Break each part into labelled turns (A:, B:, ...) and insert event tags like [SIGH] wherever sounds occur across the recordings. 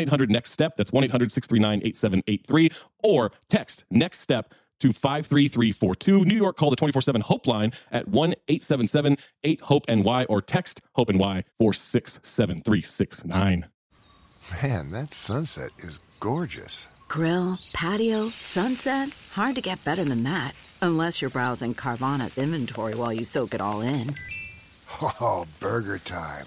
A: 800 Next Step. That's 1 800 639 8783. Or text Next Step to 53342. New York, call the 24 7 Hope line at 1 877 8 Hope NY or text Hope NY 467369.
B: Man, that sunset is gorgeous.
C: Grill, patio, sunset. Hard to get better than that. Unless you're browsing Carvana's inventory while you soak it all in.
B: Oh, burger time.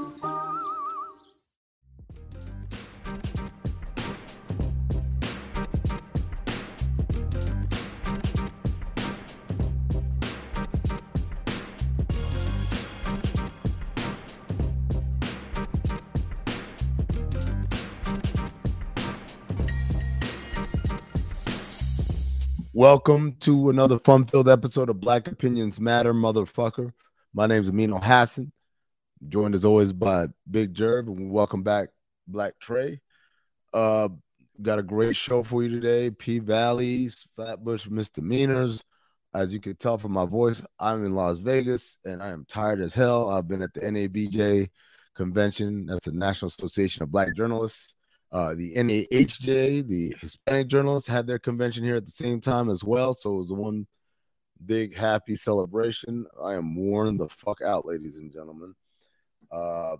D: Welcome to another fun-filled episode of Black Opinions Matter, motherfucker. My name's Amin Elhassan, joined as always by Big Jerv, and welcome back, Black Trey. Uh, got a great show for you today. P Valleys, Flatbush misdemeanors. As you can tell from my voice, I'm in Las Vegas and I am tired as hell. I've been at the NABJ convention. That's the National Association of Black Journalists. Uh, the NAHJ, the Hispanic journalists, had their convention here at the same time as well. So it was one big happy celebration. I am worn the fuck out, ladies and gentlemen. Uh,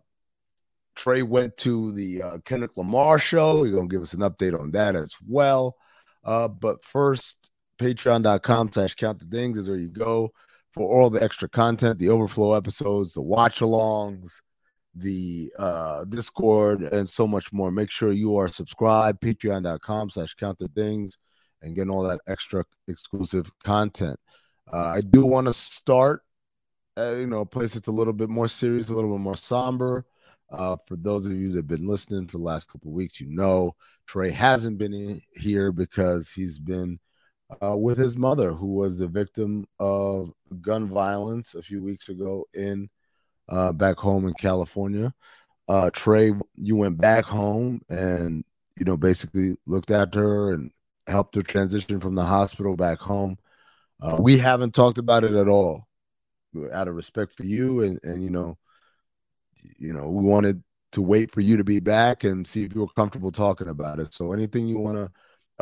D: Trey went to the uh, Kendrick Lamar show. He's gonna give us an update on that as well. Uh, but first, patreon.com slash count the dings is where you go for all the extra content, the overflow episodes, the watch alongs, the uh discord and so much more. Make sure you are subscribed patreon.com slash count the dings and getting all that extra exclusive content. Uh, i do want to start uh, you know a place that's a little bit more serious a little bit more somber. Uh, for those of you that have been listening for the last couple weeks you know trey hasn't been in here because he's been uh, with his mother who was the victim of gun violence a few weeks ago in uh, back home in California. Uh, Trey, you went back home and you know basically looked after her and helped her transition from the hospital back home. Uh, we haven't talked about it at all, out of respect for you, and and you know, you know, we wanted to wait for you to be back and see if you were comfortable talking about it. So anything you want to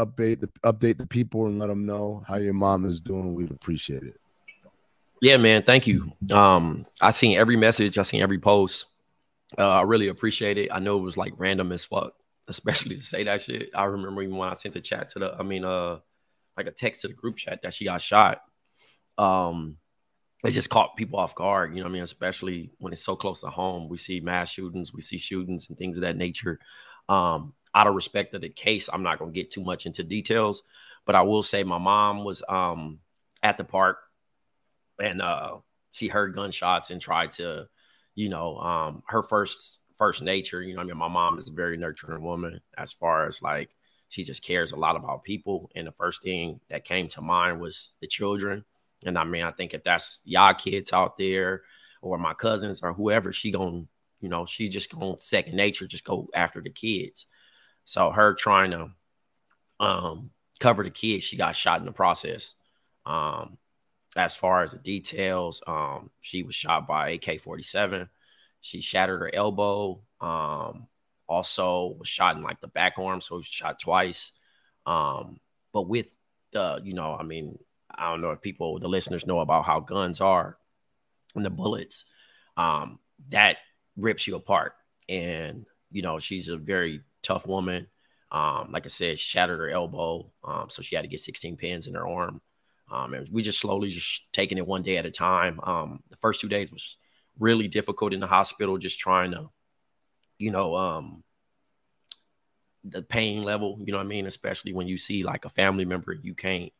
D: update the update the people and let them know how your mom is doing, we'd appreciate it.
E: Yeah, man. Thank you. Um, I seen every message. I seen every post. Uh, I really appreciate it. I know it was like random as fuck, especially to say that shit. I remember even when I sent the chat to the, I mean, uh, like a text to the group chat that she got shot. Um, it just caught people off guard. You know, I mean, especially when it's so close to home. We see mass shootings, we see shootings and things of that nature. Um, out of respect of the case, I'm not gonna get too much into details, but I will say my mom was um at the park and uh she heard gunshots and tried to, you know, um, her first first nature. You know, I mean, my mom is a very nurturing woman as far as like she just cares a lot about people. And the first thing that came to mind was the children. And I mean, I think if that's y'all kids out there or my cousins or whoever, she gonna, you know, she just gonna second nature, just go after the kids. So her trying to um cover the kids, she got shot in the process. Um, as far as the details, um, she was shot by AK 47. She shattered her elbow. Um, also was shot in like the back arm, so she shot twice. Um, but with the, you know, I mean, I don't know if people, the listeners know about how guns are and the bullets. Um, that rips you apart. And, you know, she's a very tough woman. Um, like I said, shattered her elbow. Um, so she had to get 16 pins in her arm. Um, and we just slowly just taking it one day at a time. Um, the first two days was really difficult in the hospital, just trying to, you know, um, the pain level, you know what I mean? Especially when you see like a family member, you can't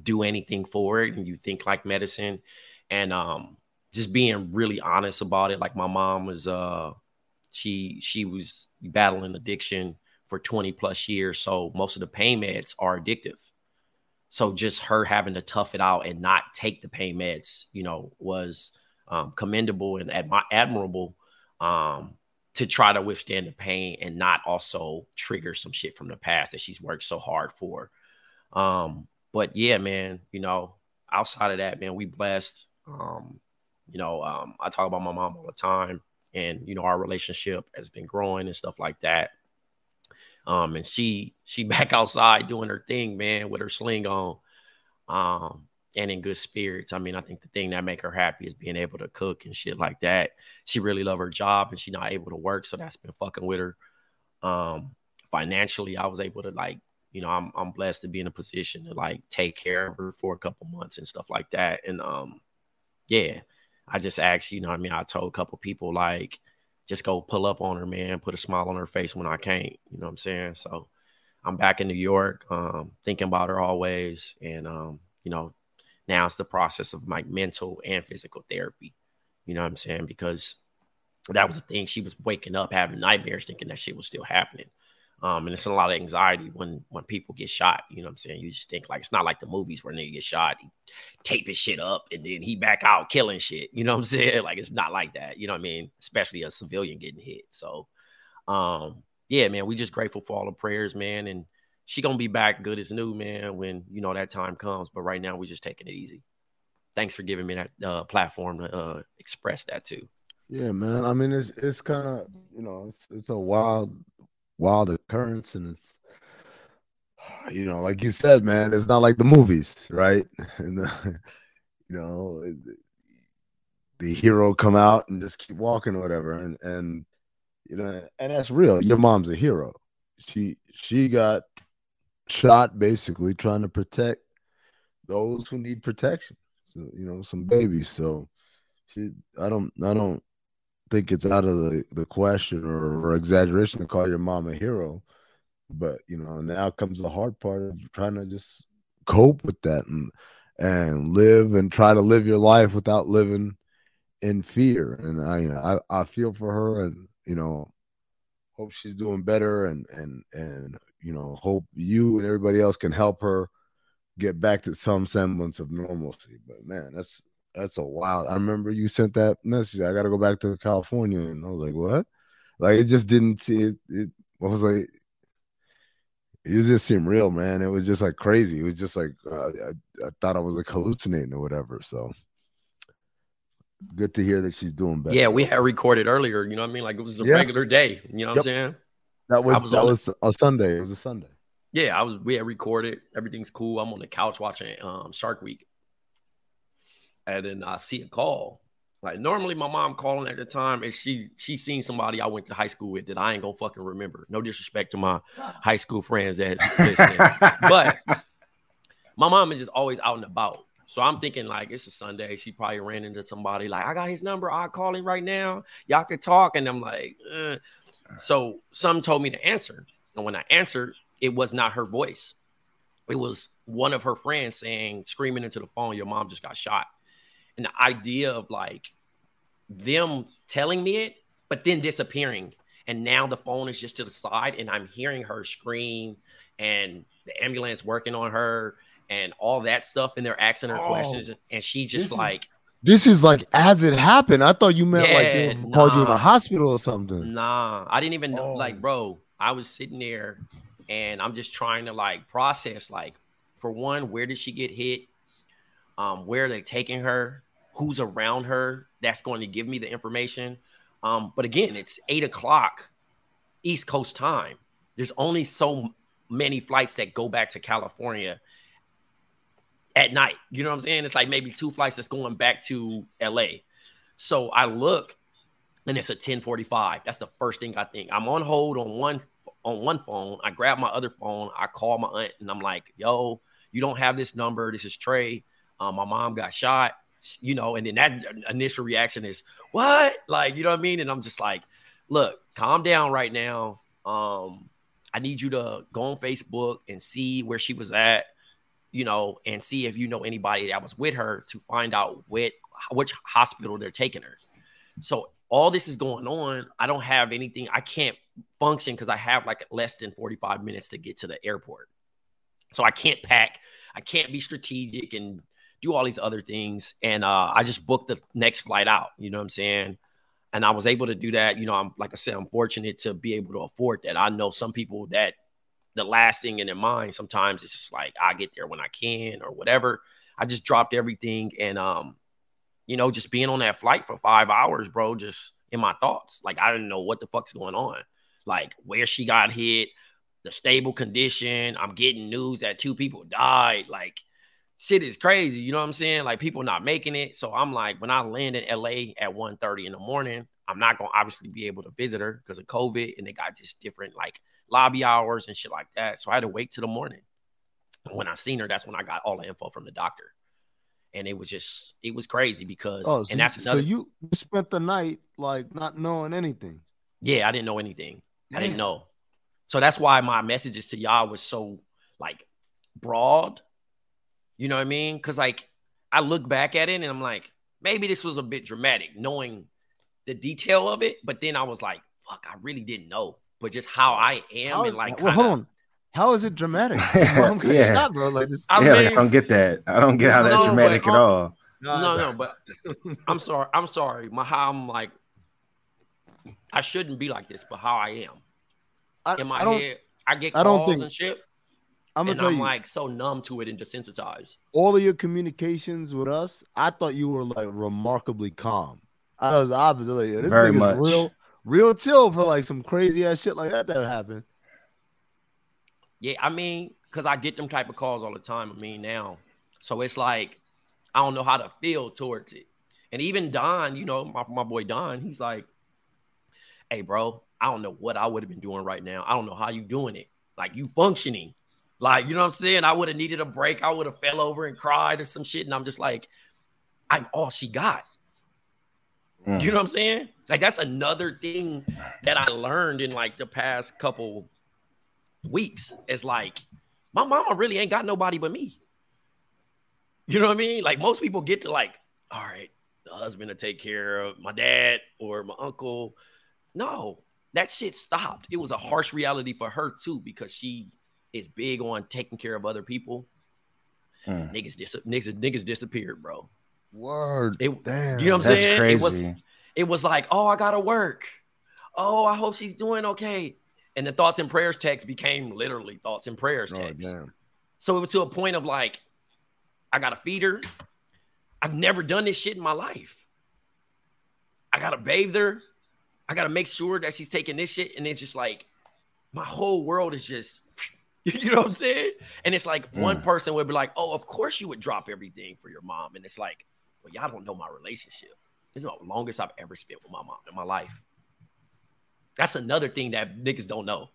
E: do anything for it and you think like medicine. And um, just being really honest about it. Like my mom was uh she she was battling addiction for 20 plus years. So most of the pain meds are addictive. So just her having to tough it out and not take the pain meds, you know, was um, commendable and admi- admirable um, to try to withstand the pain and not also trigger some shit from the past that she's worked so hard for. Um, but yeah, man, you know, outside of that, man, we blessed. Um, you know, um, I talk about my mom all the time, and you know, our relationship has been growing and stuff like that. Um, and she she [LAUGHS] back outside doing her thing, man, with her sling on. Um, and in good spirits. I mean, I think the thing that make her happy is being able to cook and shit like that. She really love her job and she not able to work, so that's been fucking with her. Um, financially, I was able to like, you know, I'm I'm blessed to be in a position to like take care of her for a couple months and stuff like that. And um, yeah, I just asked, you know, I mean, I told a couple people like, just go pull up on her, man, put a smile on her face when I can't. You know what I'm saying? So I'm back in New York, um, thinking about her always, and um, you know, now it's the process of my mental and physical therapy. You know what I'm saying? Because that was the thing. She was waking up having nightmares, thinking that shit was still happening. Um, and it's a lot of anxiety when when people get shot. You know what I'm saying? You just think like it's not like the movies where they get shot, he his shit up and then he back out killing shit. You know what I'm [LAUGHS] saying? Like it's not like that. You know what I mean? Especially a civilian getting hit. So um, yeah, man, we just grateful for all the prayers, man. And she gonna be back good as new, man, when you know that time comes. But right now we just taking it easy. Thanks for giving me that uh, platform to uh, express that too.
D: Yeah, man. I mean, it's it's kind of you know it's it's a wild wild occurrence and it's [SIGHS] you know like you said man it's not like the movies right? [LAUGHS] And the, you know the hero come out and just keep walking or whatever and and you know and that's real. Your mom's a hero. She she got shot basically trying to protect those who need protection so you know some babies. So she i don't i don't think it's out of the, the question or, or exaggeration to call your mom a hero. But you know, now comes the hard part of trying to just cope with that and and live and try to live your life without living in fear. And I, you know, I, I feel for her and you know, hope she's doing better and and and you know, hope you and everybody else can help her get back to some semblance of normalcy. But man, that's that's a wild. I remember you sent that message. I got to go back to California, and I was like, "What?" Like it just didn't see it. It I was like, it just seemed real, man. It was just like crazy. It was just like uh, I, I thought I was like hallucinating or whatever. So good to hear that she's doing better.
E: Yeah, we had recorded earlier. You know what I mean? Like it was a yeah. regular day. You know what yep. I'm saying?
D: That was, was that was a Sunday. It was a Sunday.
E: Yeah, I was. We had recorded. Everything's cool. I'm on the couch watching um, Shark Week and then I see a call. Like normally, my mom calling at the time, and she she seen somebody I went to high school with that I ain't gonna fucking remember. No disrespect to my high school friends that [LAUGHS] but my mom is just always out and about. So I'm thinking like it's a Sunday. She probably ran into somebody like I got his number. I'll call him right now. Y'all could talk. And I'm like, eh. so some told me to answer. And when I answered, it was not her voice. It was one of her friends saying, screaming into the phone, your mom just got shot. And the idea of like them telling me it, but then disappearing. And now the phone is just to the side, and I'm hearing her scream, and the ambulance working on her, and all that stuff. And they're asking her
D: Oh,
E: questions, and she just
D: this is-
E: like,
D: This is like as it happened. I thought you meant like they
E: Yeah,
D: called you in
E: nah.
D: a hospital or something.
E: Nah, I didn't even know.
D: Oh.
E: Like, bro, I was sitting there and I'm just trying to like process, like, for one, where did she get hit? Um, where are they taking her? Who's around her? That's going to give me the information. Um, but again, it's eight o'clock East Coast time. There's only so many flights that go back to California at night. You know what I'm saying? It's like maybe two flights that's going back to LA. So I look and it's a 1045. That's the first thing I think. I'm on hold on one on one phone. I grab my other phone. I call my aunt and I'm like, yo, you don't have this number. This is Trey. Um, my mom got shot, you know, and then that initial reaction is what? Like, you know what I mean? And I'm just like, look, calm down right now. Um, I need you to go on Facebook and see where she was at, you know, and see if you know anybody that was with her to find out what which hospital they're taking her. So all this is going on. I don't have anything. I can't function because I have like less than 45 minutes to get to the airport. So I can't pack. I can't be strategic and do all these other things. And uh, I just booked the next flight out. You know what I'm saying? And I was able to do that. You know, I'm like I said, I'm fortunate to be able to afford that. I know some people that the last thing in their mind sometimes it's just like I get there when I can or whatever. I just dropped everything and um, you know, just being on that flight for five hours, bro, just in my thoughts. Like I didn't know what the fuck's going on. Like where she got hit, the stable condition. I'm getting news that two people died. Like shit is crazy. You know what I'm saying? Like people not making it. So I'm like, when I land in LA at 1:30 in the morning, I'm not gonna obviously be able to visit her because of COVID and they got just different like lobby hours and shit like that. So I had to wait till the morning. When I seen her, that's when I got all the info from the doctor. And it was just it was crazy because
D: Oh, so,
E: and that's another
D: so you you spent the night like not knowing anything.
E: yeah, I didn't know anything. I didn't know. So that's why my messages to y'all was so like broad. You know what I mean? Because like I look back at it and I'm like, maybe this was a bit dramatic, knowing the detail of it. But then I was like, fuck, I really didn't know. But just how I am
D: How
E: and
D: is-
E: like,
D: well, hold
E: kinda-
D: on. How is it dramatic? [LAUGHS] Mom got
F: Yeah.
D: shot, bro. Like this.
E: I
F: yeah, like, I don't get that. I don't get how that's
E: No, but,
F: dramatic at
E: um,
F: all.
E: no, no, but [LAUGHS] I'm sorry. I'm sorry. My how I'm like, I shouldn't be like this, but how I am
D: I,
E: in my
D: I don't.
E: head, I get
D: I don't
E: calls
D: think-
E: and shit,
D: I'm gonna
E: and
D: tell
E: I'm
D: you,
E: like so numb to it and desensitized.
D: all of your communications with us, I thought you were like remarkably calm. I was opposite. Like, this
F: Very
D: nigga's
F: much.
D: real, real chill for like some crazy ass shit like that that happened.
E: Yeah, I mean, because I get them type of calls all the time. I mean, now, so it's like I don't know how to feel towards it. And even Don, you know, my my boy Don, he's like, "Hey, bro, I don't know what I would have been doing right now. I don't know how you doing it. Like you functioning, like you know what I'm saying. I would have needed a break. I would have fell over and cried or some shit. And I'm just like, I'm all she got.
F: Mm.
E: You know what I'm saying? Like that's another thing that I learned in like the past couple weeks. Is like my mama really ain't got nobody but me. You know what I mean? Like most people get to like, all right, the husband to take care of my dad or my uncle. No, that shit stopped. It was a harsh reality for her too because she is big on taking care of other people.
F: Mm.
E: Niggas, dis- niggas, niggas disappeared, bro.
D: Word.
E: It-
D: Damn.
E: you know what I'm
F: That's
E: saying?
F: crazy.
E: It was it was like, oh, I gotta work. Oh, I hope she's doing okay. And the thoughts and prayers text became literally thoughts and prayers
D: Oh,
E: text.
D: damn.
E: so it was to a point of like, I gotta feed her. I've never done this shit in my life. I gotta bathe her. I gotta make sure that she's taking this shit. And it's just like my whole world is just [LAUGHS] you know what I'm saying? And it's like one
F: Mm.
E: person would be like, Oh, of course you would drop everything for your mom. And it's like, well, y'all don't know my relationship. This is the longest I've ever spent with my mom in my life. That's another thing that niggas don't know.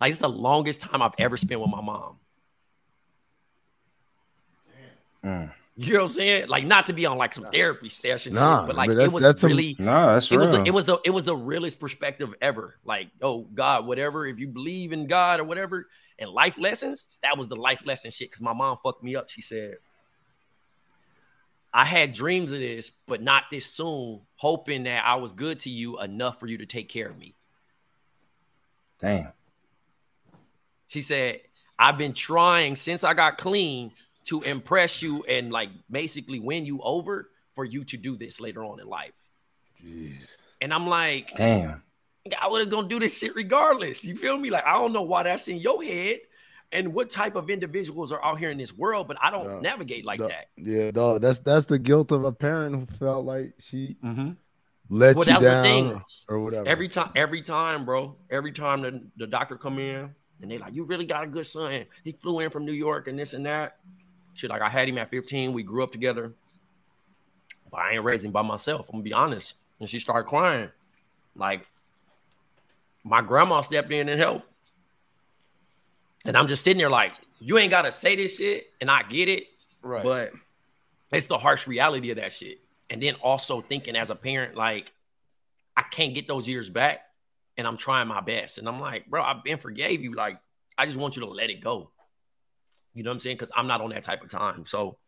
E: Like it's the longest time I've ever spent with my mom.
F: Mm.
E: You know what I'm saying? Like not to be on like some therapy session, shit,
D: Nah,
E: but like
D: mean, that's-
E: it was
D: that's some-
E: really
F: No, that's
E: it was the, it was the it was the realest perspective ever. Like, oh God, whatever. If you believe in God or whatever, and life lessons, that was the life lesson shit. Because my mom fucked me up. She said, I had dreams of this, but not this soon, hoping that I was good to you enough for you to take care of me.
F: Damn.
E: She said, I've been trying since I got clean to impress you and like basically win you over for you to do this later on in life.
D: Jeez.
E: And I'm like,
F: Damn.
E: I was gonna do this shit regardless. You feel me? Like, I don't know why that's in your head and what type of individuals are out here in this world, but I don't
D: No,
E: navigate like
D: No,
E: that.
D: Yeah, dog. That's that's the guilt of a parent who felt like she
E: Mm-hmm.
D: let
E: Well,
D: you
E: that
D: down
E: thing.
D: or, or whatever.
E: Every time, every time, bro. Every time the, the doctor come in and they like, you really got a good son. He flew in from New York and this and that. Shit, like I had him at 15. We grew up together. But I ain't raising by myself. I'm gonna be honest. And she started crying. Like my grandma stepped in and helped. And I'm just sitting there like, you ain't gotta say this shit, and I get it.
D: right.
E: But it's the harsh reality of that shit. And then also thinking as a parent, like, I can't get those years back. And I'm trying my best. And I'm like, bro, I've been forgave you. Like, I just want you to let it go. You know what I'm saying? Because I'm not on that type of time. So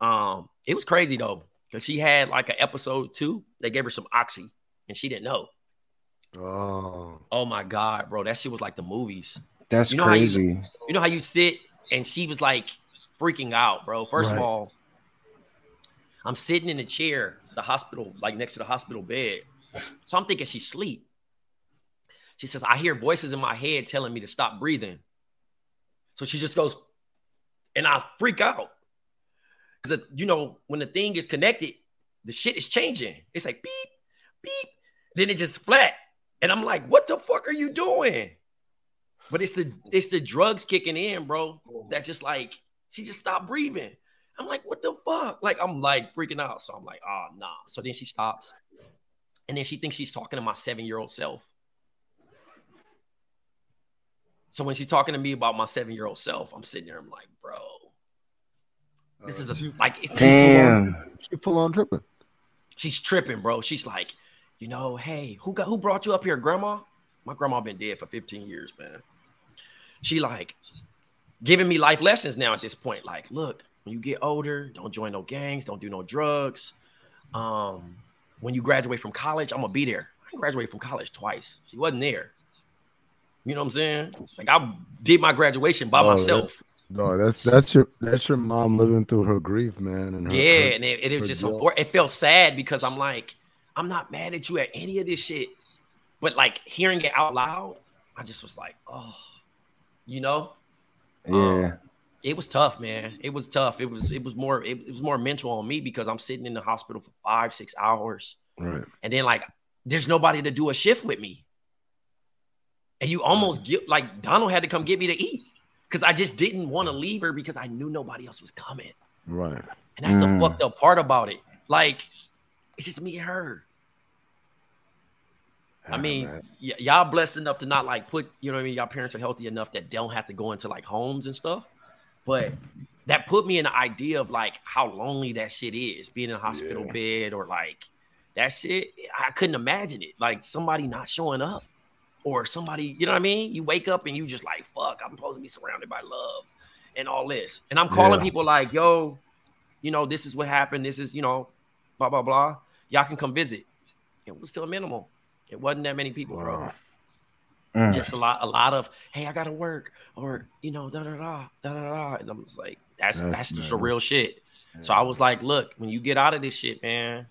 E: um, it was crazy though. Because she had like an episode two. They gave her some oxy and she didn't know.
D: oh,
E: Oh my God, bro. That shit was like the movies.
F: That's
E: You know how you-
F: crazy.
E: You know how you sit and she was like freaking out, bro. First of all, I'm sitting in a chair, the hospital, like next to the hospital bed. So I'm thinking she's asleep. She says, I hear voices in my head telling me to stop breathing. So she just goes, and I freak out. Because, uh, you know, when the thing is connected, the shit is changing. It's like beep, beep. Then it just flat. And I'm like, what the fuck are you doing? But it's the it's the drugs kicking in, bro. That just like she just stopped breathing. I'm like, what the fuck? Like I'm like freaking out. So I'm like, oh nah. So then she stops, and then she thinks she's talking to my seven year old self. So when she's talking to me about my seven year old self, I'm sitting there. I'm like, bro, this is a
D: she,
E: like it's
F: Damn.
D: she full on tripping.
E: she's tripping, bro. She's like, you know, hey, who got who brought you up here, grandma? My grandma been dead for 15 years, man. She like giving me life lessons now at this point. Like, look, when you get older, don't join no gangs, don't do no drugs. Um, when you graduate from college, I'm gonna be there. I graduated from college twice. She wasn't there. You know what I'm saying? Like I did my graduation by
D: Oh,
E: myself.
D: No, that's that's your that's your mom living through her grief, man. And her,
E: Yeah,
D: her-
E: and it, it was just
D: guilt.
E: it felt sad because I'm like, I'm not mad at you at any of this shit, but like hearing it out loud, I just was like, oh, you know, um,
F: Yeah.
E: it was tough, man. It was tough. It was it was more it, it was more mental on me because I'm sitting in the hospital for five six hours,
D: right.
E: and then like there's nobody to do a shift with me, and you almost get like Donald had to come get me to eat because I just didn't want to leave her because I knew nobody else was coming.
D: Right.
E: And that's
F: Mm.
E: the fucked up part about it. Like, it's just me and her. I mean, y- y'all blessed enough to not like put, you know what I mean? Y'all parents are healthy enough that don't have to go into like homes and stuff. But that put me in the idea of like how lonely that shit is, being in a hospital
D: Yeah.
E: bed or like that shit. I couldn't imagine it. Like somebody not showing up or somebody, you know what I mean? You wake up and you just like, fuck, I'm supposed to be surrounded by love and all this. And I'm calling
D: Yeah.
E: people like, yo, you know, this is what happened. This is, you know, blah, blah, blah. Y'all can come visit. It was still minimal. It wasn't that many people, bro.
D: Wow.
F: Mm.
E: Just a lot, a lot of, hey, I gotta work, or you know, da da da da da da. And I'm just like, that's that's,
D: That's-
E: just the real shit. So I was like, look, when you get out of this shit, man,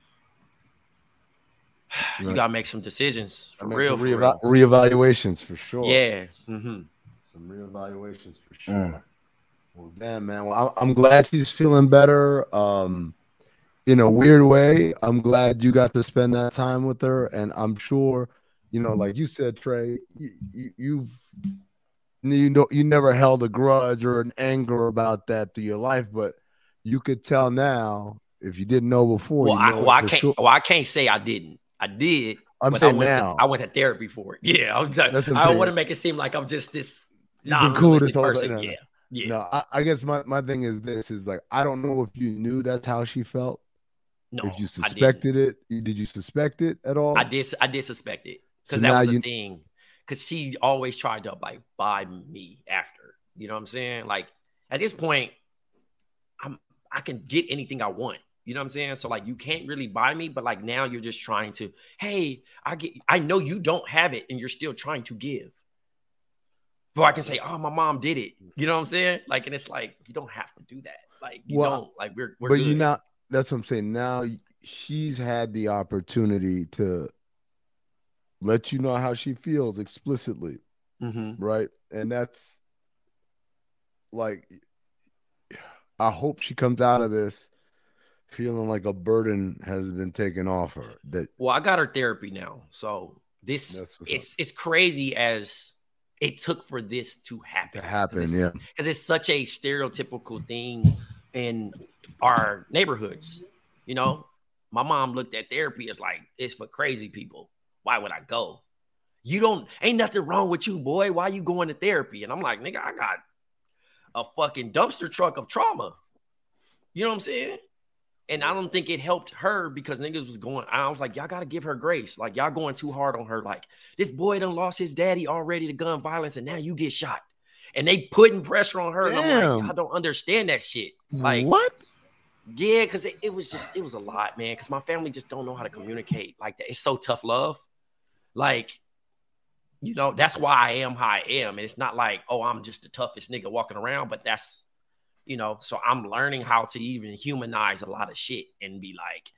E: you
D: Right.
E: gotta make some decisions for
D: I mean,
E: real.
D: some
E: for
D: reeva-
E: real.
D: reevaluations for sure.
E: Yeah. hmm
D: Some reevaluations for sure.
F: Mm.
D: Well, damn, man. Well, I'm, I'm glad she's feeling better. Um, in a weird way, I'm glad you got to spend that time with her, and I'm sure, you know, like you said, Trey, you, you, you've you know you never held a grudge or an anger about that through your life, but you could tell now if you didn't know before.
E: Well,
D: you
E: I, well, I can't.
D: sure.
E: Well, I can't say I didn't. I did.
D: I'm
E: but I
D: saying
E: went
D: now.
E: To, I went to therapy for it. [LAUGHS] Yeah. I'm like, I don't want to make it seem like I'm just this
D: You've been
E: non
D: cool this whole
E: person.
D: No.
E: Yeah. Yeah.
D: No, I, I guess my, my thing is this is like I don't know if you knew that's how she felt.
E: No.
D: if you suspected it, did you suspect it at all?
E: I did. I did suspect it because
D: now
E: that was the thing. Because she always tried to like buy me after. You know what I'm saying? Like at this point, I'm I can get anything I want. You know what I'm saying? So like you can't really buy me, but like now you're just trying to, hey, I get I know you don't have it and you're still trying to give. Before I can say, oh, my mom did it. You know what I'm saying? Like, and it's like you don't have to do that. Like you
D: Well,
E: don't like we're we're
D: but you not that's what I'm saying. Now she's had the opportunity to let you know how she feels explicitly,
E: Mhm.
D: right? And that's like I hope she comes out of this feeling like a burden has been taken off her. That
E: Well, I got her therapy now. So this
D: That's what's
E: it's it's crazy as it took for this to happen.
D: to happen, yeah.
E: Because it's such a stereotypical thing in our neighborhoods. You know, my mom looked at therapy as like it's for crazy people. Why would I go? You don't ain't nothing wrong with you, boy. Why you going to therapy? And I'm like, nigga, I got a fucking dumpster truck of trauma. You know what I'm saying? And I don't think it helped her because niggas was going. I was like, y'all gotta give her grace. Like y'all going too hard on her. Like this boy done lost his daddy already to gun violence, and now you get shot. And they putting pressure on her. And I'm
D: Damn.
E: like, I don't understand that shit. Like,
D: what?
E: yeah, because it, it was just it was a lot, man. Because my family just don't know how to communicate like that. It's so tough love. Like, you know, that's why I am how I am. And it's not like, oh, I'm just the toughest nigga walking around, but that's you know, so I'm learning how to even humanize a lot of shit and be like,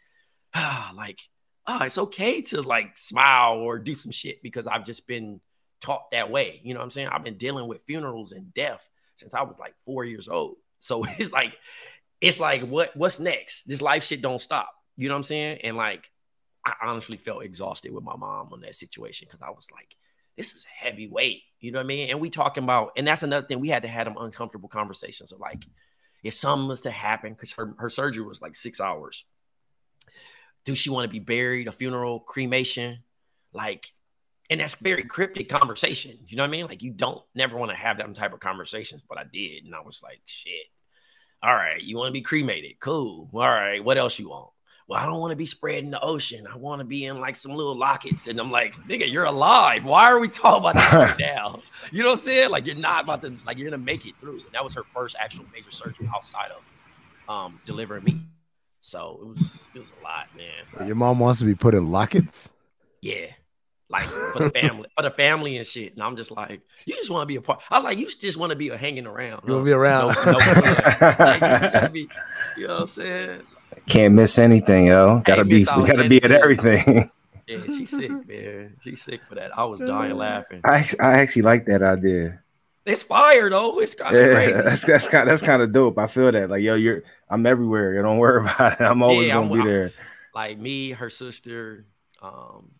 E: ah, [SIGHS] like, ah, it's okay to like smile or do some shit because I've just been taught that way. You know what I'm saying? I've been dealing with funerals and death since I was like four years old. So [LAUGHS] it's like, it's like, what what's next? This life shit don't stop. You know what I'm saying? And like, I honestly felt exhausted with my mom on that situation because I was like, this is a heavy weight. You know what I mean? And we talking about, and that's another thing. We had to have them uncomfortable conversations of like, if something was to happen, because her, her surgery was like six hours. Do she want to be buried, a funeral, cremation? Like, and that's very cryptic conversation. You know what I mean? Like, you don't never want to have that type of conversations, but I did. And I was like, shit. All right, you want to be cremated? Cool. All right, what else you want? Well, I don't want to be spread in the ocean. I want to be in like some little lockets. And I'm like, nigga, you're alive. Why are we [LAUGHS] talking about this right [LAUGHS] now? You know what I'm saying? Like, you're not about to, like, you're going to make it through. And that was her first actual major surgery outside of um, delivering me. So it was, it was a lot, man.
D: Your mom wants to be put in lockets.
E: Yeah. Like for the family, for the family and shit. And I'm just like, you just want to be a part. I'm like, you just want to be a hanging around.
D: You
E: huh?
D: wanna be around.
E: No, no, [LAUGHS] like, you, just be, you know what I'm saying?
F: Can't miss anything, yo. Gotta be, we gotta be at everything. [LAUGHS]
E: Yeah, she's sick, man. She's sick for that. I was dying laughing.
F: I, I actually like that idea.
E: It's fire though. It's kind of
F: Yeah,
E: crazy. [LAUGHS]
F: that's that's kind that's kind of dope. I feel that. Like, yo, you're I'm everywhere. You don't worry [LAUGHS] about it. I'm always
E: Yeah,
F: gonna
E: I'm-
F: be there.
E: like me, her sister, um,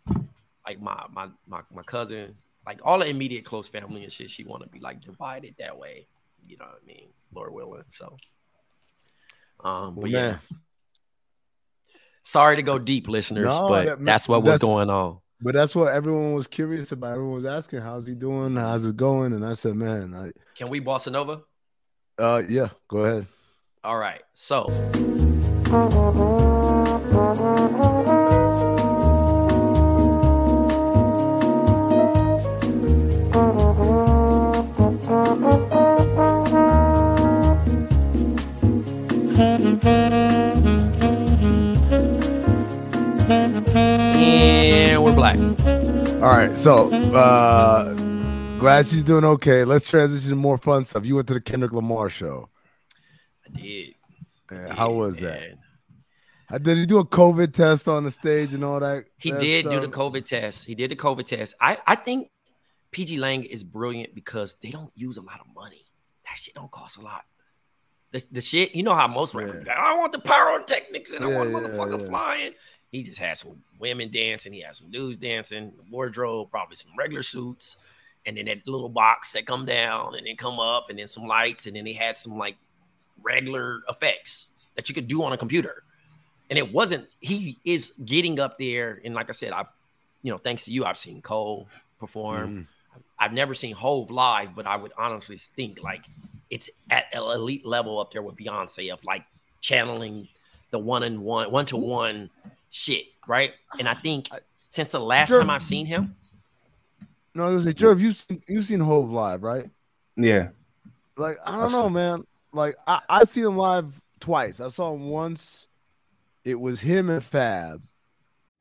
E: like my my my my cousin, like all the immediate close family and shit. She want to be like divided that way. You know what I mean? Lord willing. So, um, but
D: Well,
E: yeah.
D: Man.
E: Sorry to go deep, listeners,
D: No,
E: but
D: that-
E: that's what was going on.
D: But that's what everyone was curious about. Everyone was asking, "How's he doing? How's it going?" And I said, "Man, I,
E: Can we bossa nova?
D: uh, yeah, go ahead."
E: All right. So, [LAUGHS]
D: All right, so uh, glad she's doing okay. Let's transition to more fun stuff. You went to the Kendrick Lamar show.
E: I did.
D: Yeah, how was that?
E: man.
D: Did he do a COVID test on the stage and all that?
E: He
D: that
E: did do the? COVID test. He did the COVID test. I, I think PG Lang is brilliant because they don't use a lot of money. That shit don't cost a lot. The, the shit, you know how most rappers,
D: Yeah.
E: I want the pyrotechnics and I want
D: yeah,
E: motherfucker
D: yeah.
E: flying. He just had some women dancing. He had some dudes dancing, wardrobe, probably some regular suits, and then that little box that come down and then come up, and then some lights, and then he had some like regular effects that you could do on a computer. And it wasn't, he is getting up there. And like I said, I've, you know, thanks to you, I've seen Cole perform.
D: Mhm.
E: I've never seen Hove live, but I would honestly think like it's at an elite level up there with Beyonce of like channeling the one and one, one to one shit, right? And I think since the last
D: Sure.
E: time I've seen him,
D: No, I was gonna say, Jerv, you seen you seen Hove live, right?
F: Yeah.
D: Like I
F: I've
D: don't know,
F: seen-
D: man. Like I I see him live twice. I saw him once it was him and Fab.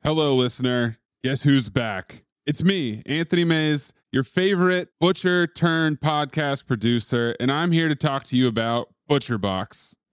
G: Hello, listener. Guess who's back? It's me, Anthony Mays, your favorite butcher turned podcast producer, and I'm here to talk to you about ButcherBox.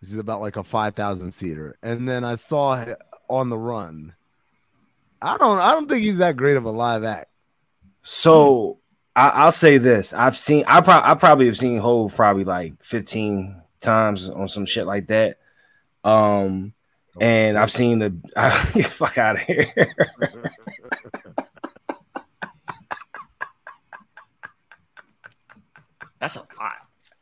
D: which is about like a five thousand seater, and then I saw on the run. I don't. I don't think he's that great of a live act.
F: So I, I'll say this: I've seen, I, pro- I probably have seen Hove probably like fifteen times on some shit like that. Um, and I've seen the [LAUGHS] fuck out of here. [LAUGHS]
E: That's a lot.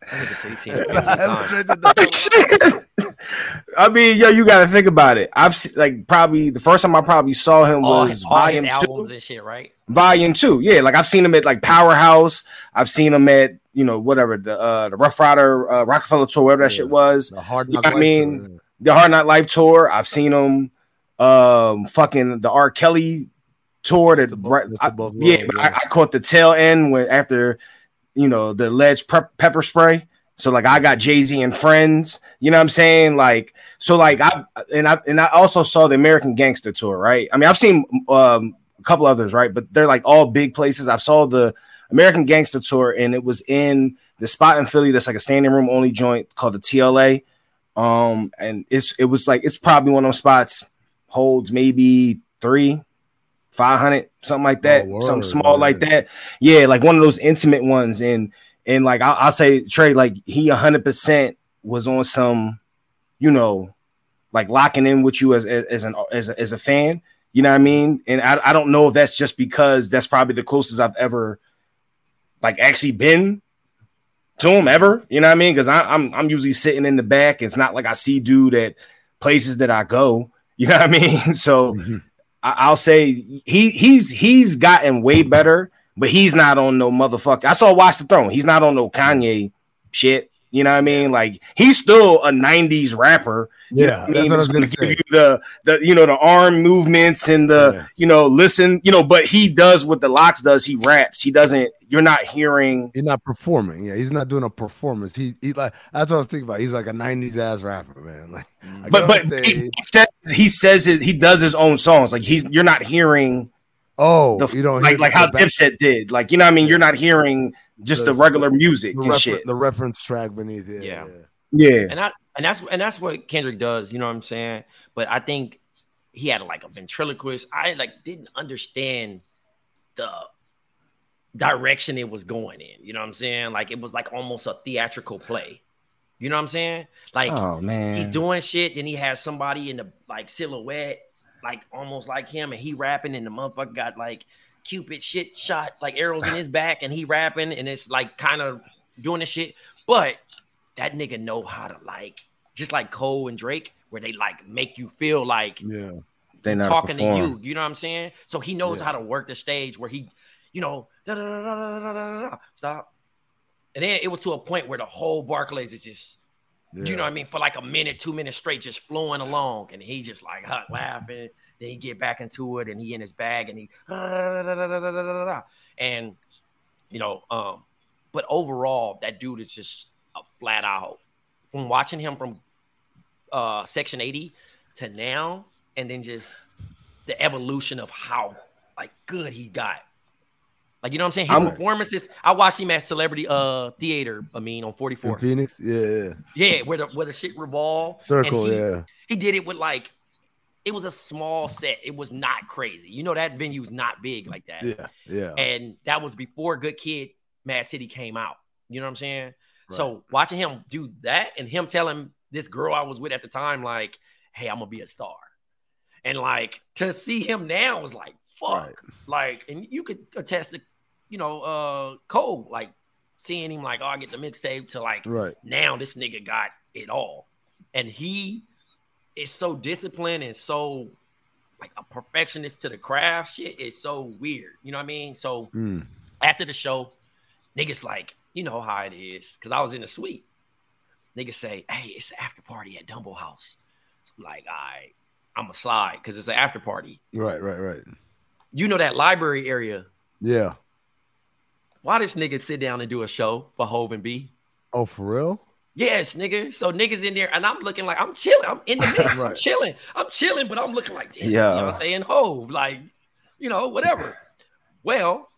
E: [LAUGHS] [LAUGHS]
F: I mean, yo, you got to think about it. I've se- like probably the first time I probably saw him
E: All
F: was
E: his, all his
F: Volume
E: albums
F: Two.
E: and shit, right?
F: Volume Two, yeah. Like I've seen him at like Powerhouse. I've seen him at you know whatever the uh the Rough Rider uh, Rockefeller tour, whatever that
D: Yeah.
F: shit was.
D: The hard
F: You know I mean?
D: tour.
F: the Hard Knock Life tour. I've seen him. Um, fucking the R. Kelly tour. That
D: Mr. Bo-
F: right,
D: Mr.
F: I- yeah, but
D: yeah.
F: I, I caught the tail end when after you know the alleged prep, pepper spray. So like I got Jay Z and friends. You know what I'm saying? Like so like I and I and I also saw the American Gangster tour. Right? I mean I've seen um a couple others. Right? But they're like all big places. I saw the American Gangster tour and it was in the spot in Philly that's like a standing room only joint called the TLA. Um, and it's it was like it's probably one of those spots holds maybe three, five hundred, something like that,
D: Oh,
F: something small like that. Yeah, like one of those intimate ones. And and like I'll, I'll say Trey, like he hundred percent was on some, you know, like locking in with you as as, as an as a, as a fan. You know what I mean? And I, I don't know if that's just because that's probably the closest I've ever like actually been to him ever. You know what I mean? Because I'm I'm usually sitting in the back. It's not like I see dude at places that I go. You know what I mean? [LAUGHS] So
D: Mhm.
F: I, I'll say he he's he's gotten way better, but he's not on no motherfucker. I saw Watch the Throne. He's not on no Kanye shit. You know what I mean? Like he's still a '90s rapper.
D: Yeah,
F: I
D: that's
F: mean?
D: what I was gonna
F: give you the the you know the arm movements and the
D: Yeah.
F: you know listen you know, but he does what the LOX does. He raps. He doesn't. You're not hearing.
D: He's not performing. Yeah, he's not doing a performance. He he like that's what I was thinking about. He's like a '90s ass rapper, man. [LAUGHS] Like,
F: But but
D: stage-
F: he says he says it, he does his own songs. Like he's you're not hearing
D: oh,
F: the
D: you don't
F: like
D: hear
F: like how
D: back-
F: Dipset did. Like you know what I mean. You're not hearing just the,
D: The-
F: regular music
D: the,
F: and
D: refer-
F: shit.
D: the reference track beneath it.
E: Yeah.
D: Yeah,
F: Yeah.
E: and I and that's and that's what Kendrick does. You know what I'm saying? But I think he had like a ventriloquist. I like didn't understand the direction it was going in. You know what I'm saying? Like it was like almost a theatrical play. You know what I'm saying? Like
F: Oh man.
E: he's doing shit, then he has somebody in the like silhouette, like almost like him, and he rapping, and the motherfucker got like Cupid shit shot, like arrows in his back, and he rapping, and it's like kind of doing the shit. But that nigga know how to like, just like Cole and Drake, where they like make you feel like
D: yeah,
F: they not
E: talking to you. You know what I'm saying? So he knows
D: yeah.
E: how to work the stage where he, you know, da, da, da, stop. And then it was to a point where the whole Barclays is just you know what I mean, for like a minute, two minutes straight, just flowing along. And he just like huh, laughing. Then he get back into it and he in his bag and he and you know, um, but overall, that dude is just a flat out from watching him from uh section 80 to now, and then just the evolution of how like good he got. Like you know what I'm saying? His
F: I'm-
E: performances. I watched him at Celebrity uh Theater. I mean, on 44.
D: In Phoenix, yeah, yeah.
E: Yeah, where the where the shit revolve.
D: Circle,
E: he,
D: yeah.
E: He did it with like it was a small set. It was not crazy. You know that venue's not big like that.
D: Yeah, yeah.
E: And that was before Good Kid, Mad City came out. You know what I'm saying? So watching him do that and him telling this girl I was with at the time, like, hey, I'm gonna be a star. And like to see him now was like, fuck.
D: Right.
E: Like, and you could attest to, you know, uh Cole, like seeing him like, oh, I get the mixtape to like
D: Right.
E: now this nigga got it all. And he is so disciplined and so like a perfectionist to the craft shit is so weird. You know what I mean? So
D: Mm.
E: after the show, niggas like, you know how it is. Cause I was in the suite. Niggas say, hey, it's an after party at Dumbo House. So I'm like, all right, I'm a slide because it's an after party.
D: Right, right, right.
E: You know that library area.
D: Yeah.
E: Why this nigga sit down and do a show for Hove and B?
D: Oh, for real?
E: Yes, nigga. So niggas in there, and I'm looking like I'm chilling. I'm in the mix. I'm [LAUGHS] chilling. I'm chilling, but I'm looking like, damn,
F: Yeah.
E: you know what I'm saying? Hove, like, you know, whatever. Well,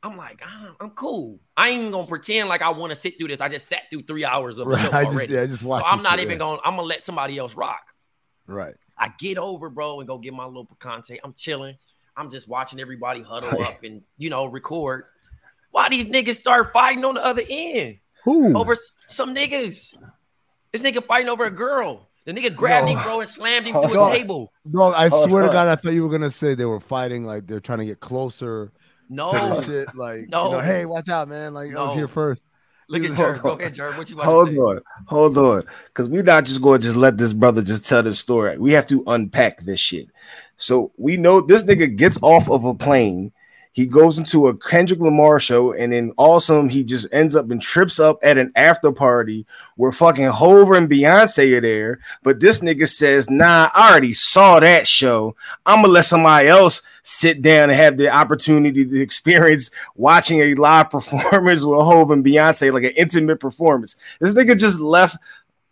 E: I'm like, ah, I'm cool. I ain't gonna pretend like I want to sit through this. I just sat through three hours of
D: Right.
E: show [LAUGHS]
D: I just,
E: already.
D: yeah, I just
E: so
D: watched.
E: I'm not
D: shit,
E: even
D: yeah.
E: going. I'm gonna let somebody else rock.
D: Right.
E: I get over, bro, and go get my little picante. I'm chilling. I'm just watching everybody huddle [LAUGHS] up and you know record. Why these niggas start fighting on the other end?
D: Who?
E: over some niggas. This nigga fighting over a girl. The nigga grabbed
D: No.
E: him, bro, and slammed him
F: Hold
E: through a table.
D: No, I
F: Hold
D: swear to. God, I thought you were gonna say they were fighting, like they're trying to get closer to
E: No.
D: shit. Like,
E: No.
D: you know, hey, watch out, man! Like, I was here first.
E: Look at
F: Hold
E: Jerv. Go ahead, Jerv. What you about
F: Hold
E: to say?
F: on, hold on, because we're not just going to just let this brother just tell the story. We have to unpack this shit. So we know this nigga gets off of a plane. He goes into a Kendrick Lamar show, and then awesome, he just ends up and trips up at an after party where fucking Hova and Beyonce are there. But this nigga says, "Nah, I already saw that show. I'm gonna let somebody else sit down and have the opportunity to experience watching a live [LAUGHS] performance with Hove and Beyonce, like an intimate performance." This nigga just left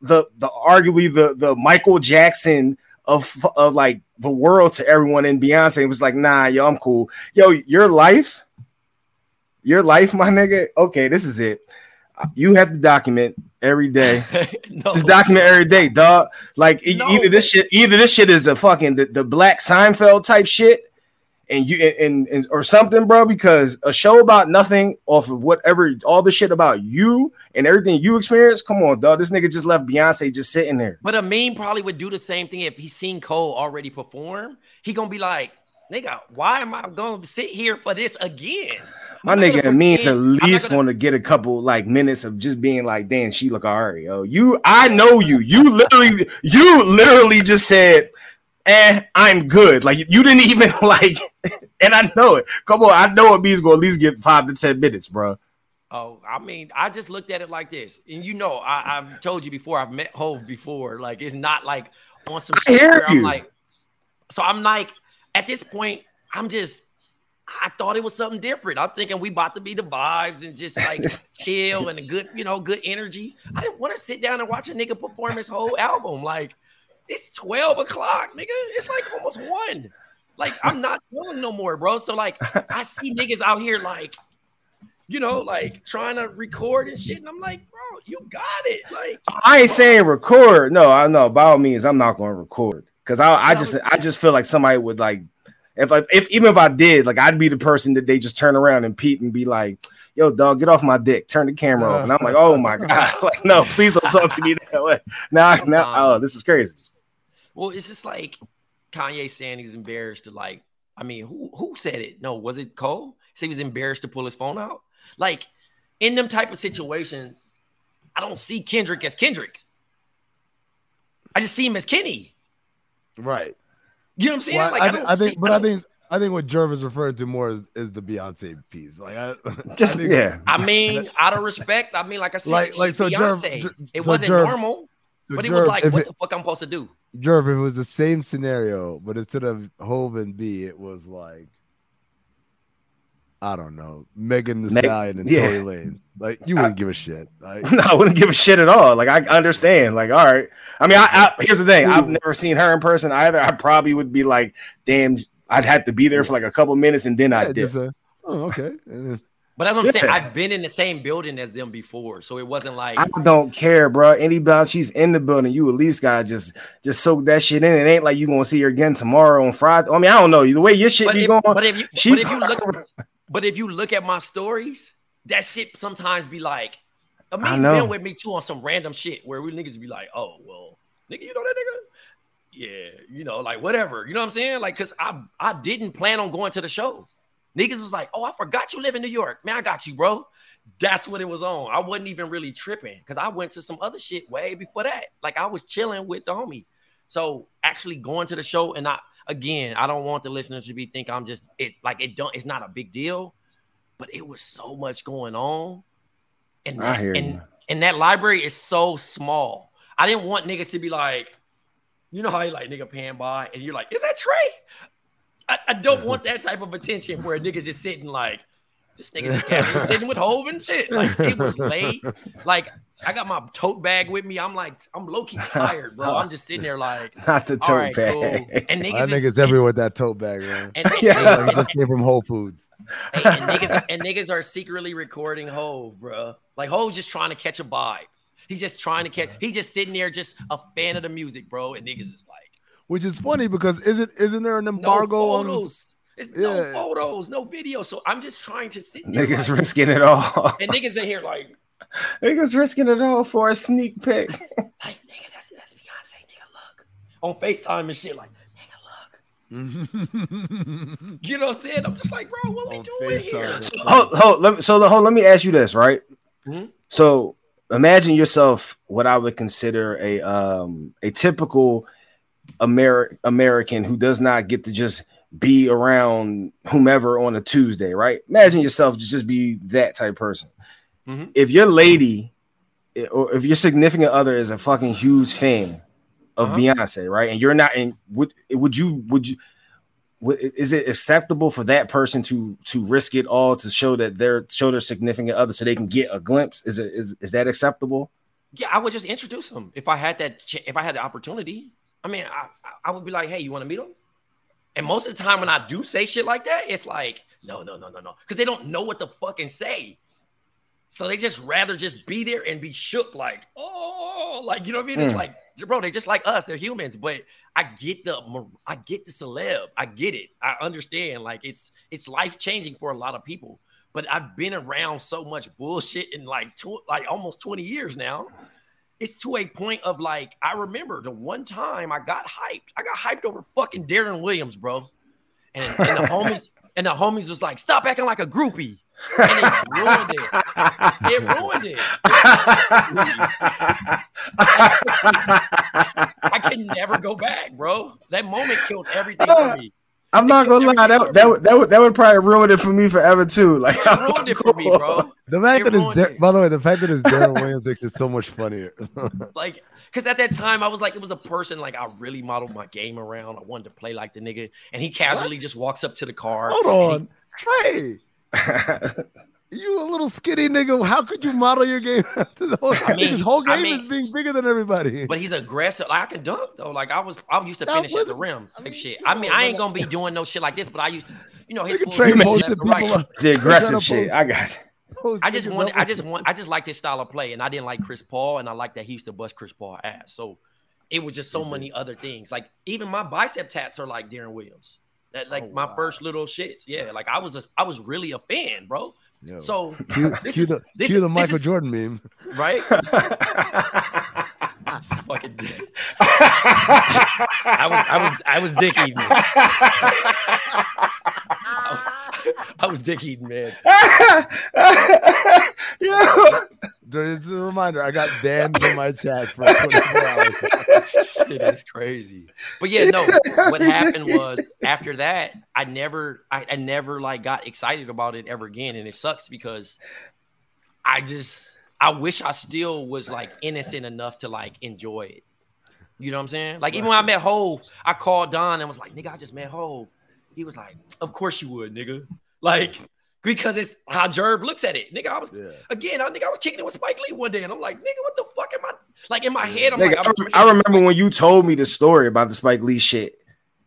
F: the the arguably the the Michael Jackson of of like the world to everyone and Beyonce was like, nah, yo, I'm cool. Yo, your life, your life, my nigga. Okay, this is it. Uh, you have to document every day. [LAUGHS]
E: no.
F: Just document every day, dog. Like
E: No.
F: either this shit, either this shit is a fucking the, the black Seinfeld type shit, and you and, and or something, bro. Because a show about nothing off of whatever, all the shit about you and everything you experience. Come on, dog. This nigga just left Beyonce just sitting there.
E: But Amin probably would do the same thing if he seen Cole already perform. He gonna be like, nigga, why am I gonna sit here for this again?
F: My
E: I'm not
F: nigga
E: gonna
F: Amin's at
E: pretend- I'm not
F: least
E: gonna-
F: want to get a couple like minutes of just being like, damn, she look alright, yo. You, I know you. You literally, you literally just said, eh, I'm good. Like you didn't even [LAUGHS] like, and I know it. Come on, I know it Amin's gonna at least get five to ten minutes, bro.
E: Oh, I mean, I just looked at it like this, and you know, I, I've told you before. I've met Hove before. Like, it's not like on some
F: I
E: shit
F: hear
E: where I'm
F: you.
E: like. So I'm like, at this point, I'm just. I thought it was something different. I'm thinking we about to be the vibes and just like [LAUGHS] chill and a good, you know, good energy. I didn't want to sit down and watch a nigga perform his whole album. Like, it's 12 o'clock, nigga. It's like almost one. Like, I'm not doing no more, bro. So, like, I see niggas out here like you know, like trying to record and shit. And I'm like, bro, you got it. Like,
F: I ain't saying record. No, I know by all means I'm not going to record because I, I just I just feel like somebody would like if I if even if I did like I'd be the person that they just turn around and peep and be like, "Yo, dog, get off my dick, turn the camera off," and I'm like, "Oh my god, [LAUGHS] like no, please don't talk to me that way." Now, now, oh, this is crazy.
E: Well, it's just like Kanye saying he's embarrassed to like. I mean, who who said it? No, was it Cole? Say he was embarrassed to pull his phone out. Like in them type of situations, I don't see Kendrick as Kendrick. I just see him as Kenny.
D: Right.
E: You know what I'm saying?
D: Well,
E: like
D: I,
E: I,
D: thi-
E: don't
D: I think,
E: see,
D: but I think, I think what Jerv is referring to more is, is the Beyonce piece. Like, I, [LAUGHS]
F: Just
D: I think-
F: yeah.
E: I mean, out of respect, I mean, like I said,
D: Like-
E: like,
D: like, so Jerv-
E: Beyonce.
D: Jer-
E: it
D: so
E: wasn't
D: Jerv-
E: normal,
D: so
E: but it was like, what
D: it-
E: the fuck I'm supposed to do?
D: Jerv, it was the same scenario, but instead of Hove and B, it was like, I don't know, Megan the
F: Meg-
D: Stallion and
F: yeah.
D: Tory Lanez. Like, you wouldn't give a shit. Like, [LAUGHS]
F: No, I wouldn't give a shit at all. Like I understand. Like, all right. I mean, I, I here's the thing. I've never seen her in person either. I probably would be like, damn, I'd have to be there for like a couple minutes and then
D: yeah,
F: I did.
D: just a, oh, okay.
E: But that's what I'm saying. I've been in the same building as them before, so it wasn't like
F: I don't care, bro. Anybody she's in the building, you at least gotta just just soak that shit in. It ain't like you gonna see her again tomorrow on Friday. I mean, I don't know. The way your shit
E: But
F: be
E: if,
F: going,
E: but if you
F: she
E: but if you look but if you look at my stories, that shit sometimes be like
F: know.
E: been with me too on some random shit where we niggas be like, oh well, nigga, you know that nigga? Yeah, you know, like whatever. You know what I'm saying? Like, cause I I didn't plan on going to the show. Niggas was like, oh, I forgot you live in New York. Man, I got you, bro. That's what it was on. I wasn't even really tripping because I went to some other shit way before that. Like I was chilling with the homie. So actually going to the show and not again, I don't want the listeners to be think I'm just it like it don't it's not a big deal, but it was so much going on. And
F: I
E: that, and, and that library is so small. I didn't want niggas to be like, you know how you like nigga pan by and you're like, is that Trey? I, I don't want [LAUGHS] that type of attention where a nigga just sitting like, this nigga just casually sitting with Hove and shit. Like it was late. Like I got my tote bag with me. I'm like, I'm low key tired, bro. I'm just sitting there like, [LAUGHS]
F: not the tote
E: right,
F: bag.
E: cool. And niggas,
D: that
E: is-
D: nigga's everywhere with that tote bag, man.
E: And, [LAUGHS] and,
F: Yeah.
D: Like,
E: and-
D: just came from Whole Foods.
E: Hey, and niggas and niggas are secretly recording Hove, bro. Like Hove just trying to catch a vibe. He's just trying to catch. He's just sitting there, just a fan of the music, bro. And niggas is like,
D: Which is funny because isn't isn't there an
E: no
D: embargo on
E: photos. It's
D: Yeah.
E: no photos, no video. So I'm just trying to sit there,
F: Niggas
E: like-
F: risking it all.
E: and niggas in here like,
F: Niggas risking it all for a sneak peek. [LAUGHS]
E: like nigga, that's that's Beyonce, nigga, look on Facetime and shit, like, nigga, look. [LAUGHS] You know what I'm saying? I'm just like, bro, what we
D: On
E: doing here?
F: So, hold, hold, let me, so hold, let me ask you this, right?
E: Mhm.
F: So imagine yourself what I would consider a um a typical Ameri- American who does not get to just be around whomever on a Tuesday, right? Imagine yourself to just be that type person.
E: Mhm.
F: If your lady eh, or if your significant other is a fucking huge fan of
E: Uh-huh.
F: Beyonce, right? And you're not in would would you would you would- is it acceptable for that person to to risk it all to show that they're show their significant other so they can get a glimpse? Is it is is that acceptable?
E: Yeah, I would just introduce them if I had that. If I had the opportunity, I mean, I, I- would be like, "Hey, you want to meet him?" And most of the time, when I do say shit like that, it's like, "No, no, no, no, no," because they don't know what to fucking say. So they just rather just be there and be shook, like, "Oh, like you know what I mean?" It's
F: Mm.
E: like, bro, they just like us. They're humans, but I get the, I get the celeb. I get it. I understand. Like it's it's life changing for a lot of people. But I've been around so much bullshit in like tw- like almost 20 years now. It's to a point of like, I remember the one time I got hyped. I got hyped over fucking Deron Williams, bro. And, and the homies, [LAUGHS] and the homies was like, stop acting like a groupie. And it ruined it. It ruined it. I can never go back, bro. That moment killed everything for me.
F: I'm not gonna lie, that, that, would- that, would, that would probably ruin it for me forever too. [LAUGHS] Like
E: It ruined it for me, bro.
D: The fact
E: It
D: that it's
E: ruined it.
D: by the way, the fact that it's [LAUGHS] Deron Williams makes it so much funnier. [LAUGHS]
E: Like, because at that time I was like, it was a person like I really modeled my game around. I wanted to play like the nigga, and he casually just walks up to the car.
D: Hold on,
E: he-
D: Trey. You a little skinny nigga. How could you model your game? [LAUGHS] after the whole,
E: I mean-
D: his whole
E: I
D: game
E: mean-
D: is being bigger than everybody.
E: but he's aggressive. Like I can dunk though. Like I was, I used to
D: That
E: finish at the
D: wasn't-
E: rim
D: I mean,
E: shit. I mean, I ain't gonna be doing no shit like this, but I used to, you know, his
D: Nigga
E: full
D: Trey posted
E: left to right.
D: up.
F: the aggressive shit. I got it.
E: I just
D: niggas
E: wanted, I just want, I just like his style of play, and I didn't like Chris Paul, and I like that he used to bust Chris Paul ass. So it was just so many other things. Like even my bicep tats are like Deron Williams. That like
D: Oh,
E: my
D: wow.
E: first little shits. Yeah, like I was, a, I was really a fan, bro.
D: Yo.
E: So
D: cue,
E: this
D: cue
E: is-
D: the, cue
E: is-
D: the Michael
E: is-
D: Jordan meme.
E: right? [LAUGHS] It's fucking. I was, I was, I was dick eating. [LAUGHS] I was dick eating, man. [LAUGHS]
F: Yo,
D: Just a reminder, I got banned from my chat for 24 hours.
E: shit is crazy. But yeah, no. What happened was after that, I never, I, I never like got excited about it ever again, and it sucks because I just, I wish I still was like innocent enough to like enjoy it. You know what I'm saying? Like even when I met Hove, I called Don and was like, "Nigga, I just met Hove." He was like, "Of course you would, nigga." Like because it's how Jerv looks at it. Nigga, I was
D: Yeah.
E: again, I think I was kicking it with Spike Lee one day, and I'm like, nigga, what the fuck am I like in my head? I'm
F: Nigga,
E: like,
F: I,
E: I'm
F: I remember when you told me the story about the Spike Lee shit,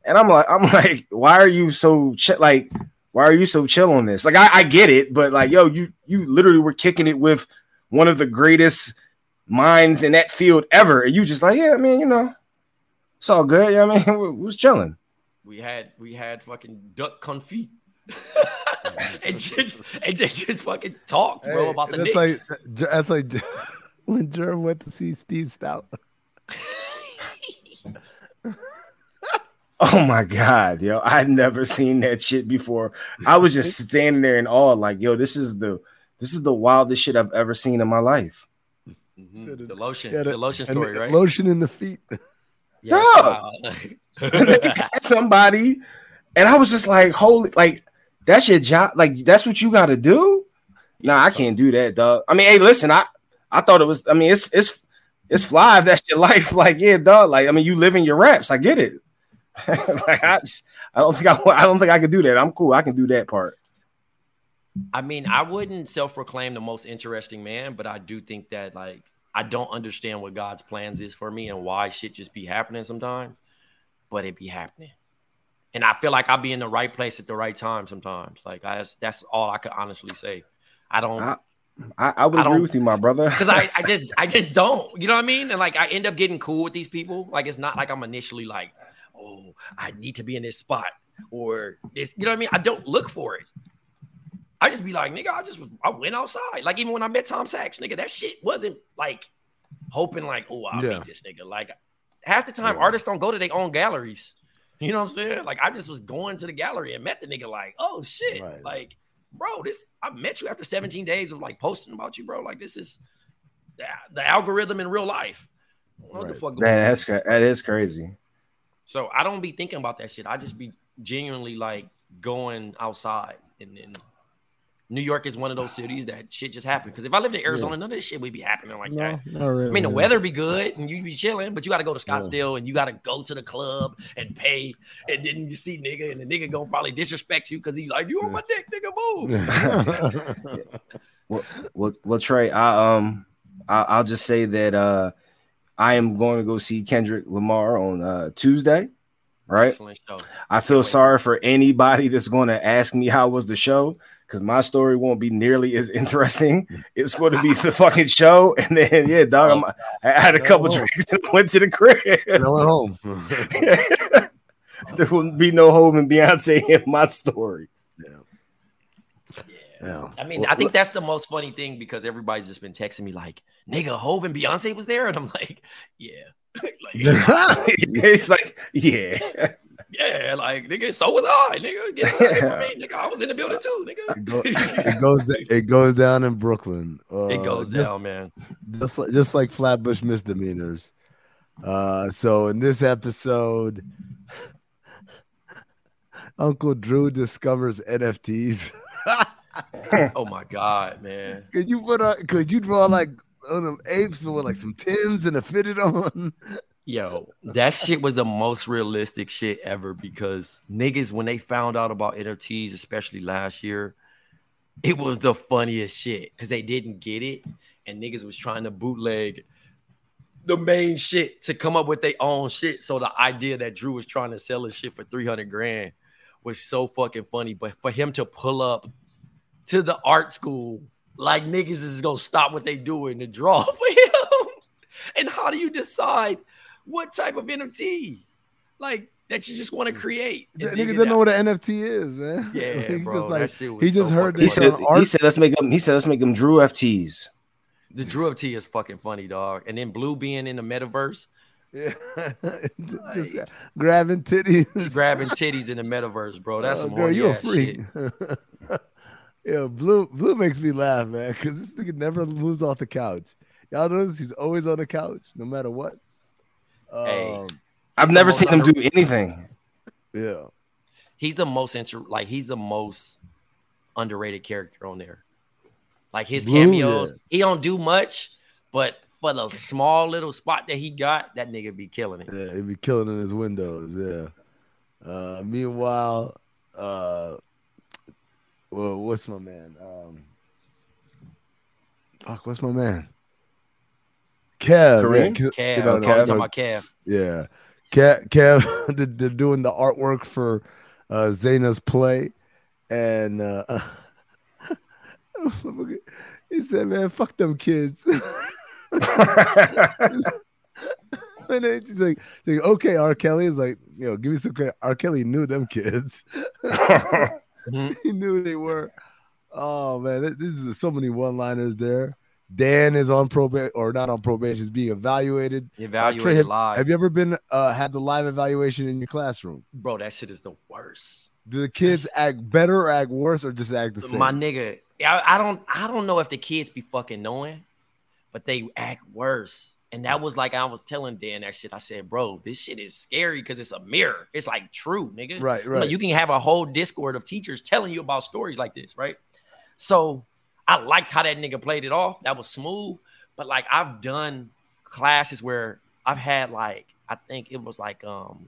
F: and I'm like, I'm [LAUGHS] like, why are you so chi- like, why are you so chill on this? Like, I, I get it, but like, yo, you you literally were kicking it with one of the greatest minds in that field ever, and you just like, yeah, man, you know, it's all good. Yeah, I mean, [LAUGHS] we was chilling.
E: we had we had fucking duck confit. [LAUGHS] [LAUGHS] and just and they just fucking talked, bro,
D: Hey,
E: about the
D: that's
E: Knicks.
D: like that's like when Jerv went to see Steve Stoute.
F: Oh my god, yo, I'd never seen that shit before. I was just standing there in awe, like, yo, this is the this is the wildest shit I've ever seen in my life.
E: Mhm. the lotion,
D: Yeah,
E: the lotion story, right?
D: Lotion in the feet. [LAUGHS]
E: Yeah,
F: Dog.
E: wow.
F: somebody, and I was just like, holy, like that's your job, like that's what you got to do. Nah, I can't do that, dog. I mean, hey, listen, I I thought it was. I mean, it's it's it's fly. If that's your life, [LAUGHS] like yeah, dog. Like I mean, you live in your raps. I get it. [LAUGHS] like I, just, I don't think I, I don't think I can do that. I'm cool. I can do that part.
E: I mean, I wouldn't self-proclaim the most interesting man, but I do think that like I don't understand what God's plans is for me and why shit just be happening sometimes, but it be happening. And I feel like I'll be in the right place at the right time sometimes. Like I that's, that's all I could honestly say. I don't
F: I- I, I would
E: I
F: agree with you, my brother.
E: because I, I just [LAUGHS] I just don't. You know what I mean? And like I end up getting cool with these people. Like it's not like I'm initially like, oh, I need to be in this spot or this. You know what I mean? I don't look for it. I just be like, nigga, I just was I went outside. Like even when I met Tom Sachs, nigga, that shit wasn't like hoping like, oh, I'll
D: Yeah.
E: meet this nigga. Like half the time,
D: Yeah.
E: artists don't go to their own galleries. [LAUGHS] You know what I'm saying? Like I just was going to the gallery and met the nigga. Like, oh shit,
D: Right.
E: like, bro, this I met you after 17 days of like posting about you, bro. Like this is the, the algorithm in real life. What the fuck?
F: Man, that's cra- that is crazy.
E: So I don't be thinking about that shit. I just be genuinely like going outside. And then New York is one of those cities that shit just happened. Because if I lived in Arizona, none of this shit would be happening like that.
D: No, not really.
E: I mean, the weather be good and you be chilling, but you got to go to Scottsdale and you got to go to the club and pay. And then you see nigga, and the nigga gonna probably disrespect you because he's like, "You on my dick, nigga, move."
F: Well, [LAUGHS] well, well, Trey, I um, I, I'll just say that uh, I am going to go see Kendrick Lamar on uh Tuesday. Right.
E: Excellent show.
F: I feel sorry for anybody that's going to ask me how was the show because my story won't be nearly as [LAUGHS] interesting. [LAUGHS] It's going to be the fucking show, [LAUGHS] and then yeah, dog, I'm, I had a couple
D: Oh.
F: drinks and went to the crib.
D: And I went home.
F: there will be no home in Beyonce in my story.
D: yeah.
E: I mean,
D: Well,
E: I think that's the most funny thing because everybody's just been texting me like, "Nigga, Hove and Beyonce was there," and I'm like, "Yeah." like,
F: it's like, yeah,
E: yeah, like nigga, so was I, nigga. Get me, [LAUGHS] nigga. I was in the building too,
D: It, go-
E: nigga. [LAUGHS]
D: it goes it goes down in Brooklyn. Uh,
E: it goes
D: just,
E: down, man.
D: just like just like Flatbush misdemeanors. Uh, so in this episode, [LAUGHS] Uncle Drew discovers NFTs.
E: Oh my god, man.
D: Could you put on? Could you draw like on them apes with like some Tims and a fitted on?
E: Yo, that shit was the most realistic shit ever because niggas, when they found out about NFTs, especially last year, it was the funniest shit because they didn't get it. And niggas was trying to bootleg the main shit to come up with their own shit. So the idea that Drew was trying to sell his shit for 300 grand was so fucking funny. But for him to pull up to the art school, like niggas is gonna stop what they doing to draw [LAUGHS] for him. and how do you decide what type of NFT like that you just want to create? and
D: That nigga
E: it
D: doesn't know what an NFT is, man. [LAUGHS]
E: Yeah,
D: He's
E: bro,
D: just like
E: that shit
D: he just
E: so
D: heard
E: fucking
F: he
D: this
F: said, he said, let's make them. He said, let's make them Drew FTs.
E: The Drew FT is fucking funny, dog. And then Blue being in the metaverse,
D: Yeah. [LAUGHS] just grabbing titties.
E: grabbing titties in the metaverse, bro. That's
D: Oh,
E: some
D: girl,
E: horny
D: you a freak.
E: shit. [LAUGHS]
D: Yeah, blue blue makes me laugh, man, because this nigga never moves off the couch. Y'all notice he's always on the couch, no matter what.
E: Hey.
D: Um,
F: I've never
E: most
F: seen him do anything.
D: yeah.
E: He's the most inter- like he's the most underrated character on there. Like his
D: Blue,
E: cameos,
D: yeah.
E: he don't do much, but for the small little spot that he got, that nigga be killing it.
D: Yeah, he'd be killing in his windows. Yeah. Uh, meanwhile, uh, well, what's my man? Um, fuck, what's my man? Kev.
F: Kareem?
D: yeah,
E: Kev,
D: you know, no,
E: you
D: no,
E: talking about Kev.
D: Yeah, Kev, Kev [LAUGHS] they're, they're doing the artwork for uh, Zaina's play, and uh, [LAUGHS] he said, "Man, fuck them kids." [LAUGHS] and then she's like, she's like, "Okay, R. Kelly is like, you know, give me some credit. R. Kelly knew them kids. He knew who they were. Oh man, this, this is so many one-liners there. Dan is on probation or not on probation, is being evaluated. Uh, Trey,
E: Evaluated
D: have,
E: live.
D: have you ever been uh, had the live evaluation in your classroom?
E: Bro, that shit is the worst.
D: Do the kids act better or act worse or just act the same?
E: My nigga, I, I don't I don't know if the kids be fucking knowing, but they act worse. And that was like I was telling Dan that shit. I said, bro, this shit is scary because it's a mirror. It's like true, nigga.
D: Right, right.
E: Like, you can have a whole discord of teachers telling you about stories like this, right? So I liked how that nigga played it off. That was smooth. But like I've done classes where I've had like I think it was like um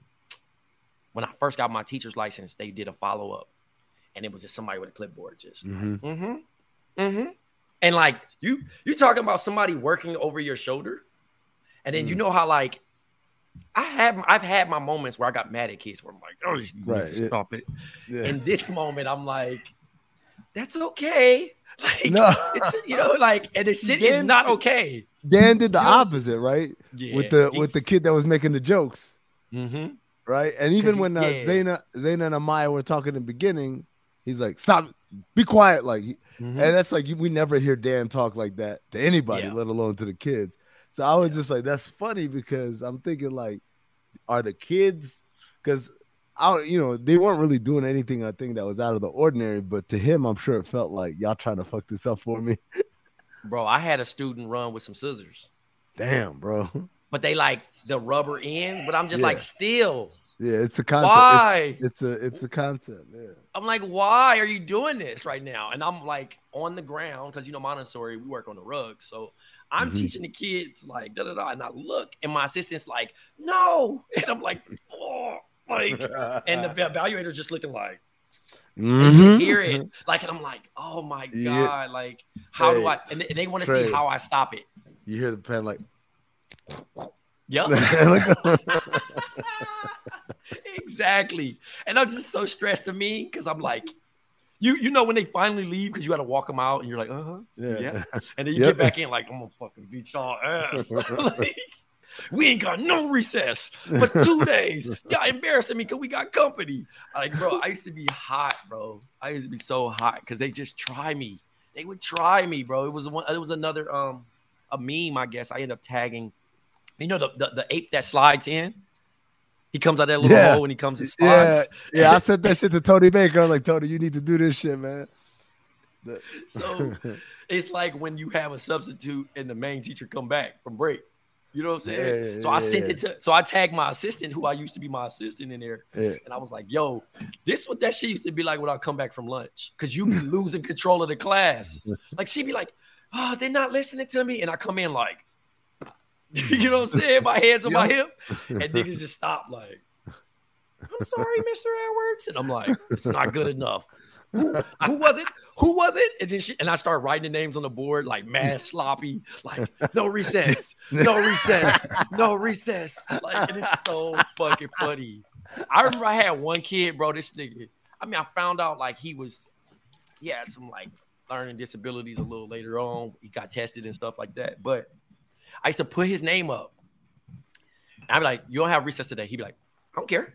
E: when I first got my teacher's license, they did a follow up, and it was just somebody with a clipboard, just
D: Mhm.
E: mm-hmm, mm-hmm, and like you you talking about somebody working over your shoulder, and then you
D: Mm.
E: know how like I have I've had my moments where I got mad at kids where I'm like, oh, you
D: Right,
E: to stop it.
D: Yeah.
E: In this moment, I'm like, that's okay. [LAUGHS] Like,
D: No.
E: it's you know, like, and the [LAUGHS] shit is not okay.
D: Dan did the
E: You know
D: opposite, right?
E: Yeah,
D: with the with the kid that was making the jokes,
E: Mm-hmm.
D: right? And even when uh,
E: yeah.
D: Zaina, Zaina and Amaya were talking in the beginning, he's like, "Stop, be quiet!" Like,
E: Mm-hmm.
D: and that's like we never hear Dan talk like that to anybody,
E: Yeah.
D: let alone to the kids. So I was just like, "That's funny," because I'm thinking like, are the kids? Because I, you know, they weren't really doing anything I think that was out of the ordinary, but to him, I'm sure it felt like y'all trying to fuck this up for me.
E: Bro, I had a student run with some scissors,
D: Damn, bro.
E: but they like the rubber ends. But I'm just
D: Yeah.
E: like, still,
D: Yeah, it's a concept.
E: why?
D: It's, it's a it's a concept. Yeah.
E: I'm like, why are you doing this right now? And I'm like on the ground because you know Montessori, we work on the rug. So I'm
D: Mhm.
E: teaching the kids like da da da, and I look, and my assistant's like, no, [LAUGHS] and I'm like, oh, like, and the [LAUGHS] evaluator's just looking like,
D: Mhm.
E: hear it, like, and I'm like, oh my god,
D: Yeah.
E: like, how do I? And they, they want to see how I stop it.
D: You hear the pen like
E: Yep. [LAUGHS] [LAUGHS] Exactly. And I'm just so stressed to me because I'm like, you you know when they finally leave because you got to walk them out and you're like, uh huh,
D: yeah.
E: yeah. And then you
D: Yep.
E: get back in like, I'm gonna fucking beat y'all ass. Like, we ain't got no recess for [LAUGHS] two days. Y'all embarrassing me because we got company. Like, bro, I used to be hot, bro. I used to be so hot because they just try me. They would try me, bro. It was one. It was another um a meme, I guess. I ended up tagging. You know the the, the ape that slides in. He comes out that little
D: Yeah.
E: hole and he comes and
D: Yeah,
E: slides.
D: yeah. I said that shit to Tony Baker. I'm like, Tony, you need to do this shit, man.
E: So [LAUGHS] it's like when you have a substitute and the main teacher come back from break. You know what I'm saying?
D: Yeah,
E: so I sent it to so I tagged my assistant who I used to be my assistant in there. And I was like, yo, this what that shit used to be like when I come back from lunch. Cause you be [LAUGHS] losing control of the class. Like she'd be like, ah, oh, they're not listening to me. And I come in like, [LAUGHS] you know what I'm saying? My hands on my hip. And niggas just stop like, I'm sorry, Mr. Edwards. And I'm like, it's not good enough. Who, who was it? Who was it? And then she and I start writing the names on the board like mad sloppy, like no recess, no recess, no recess. Like it is so fucking funny. I remember I had one kid, bro. This nigga. I mean, I found out like he was, he had some like learning disabilities a little later on. He got tested and stuff like that. But I used to put his name up. I'd be like, "You don't have recess today." He'd be like, "I don't care."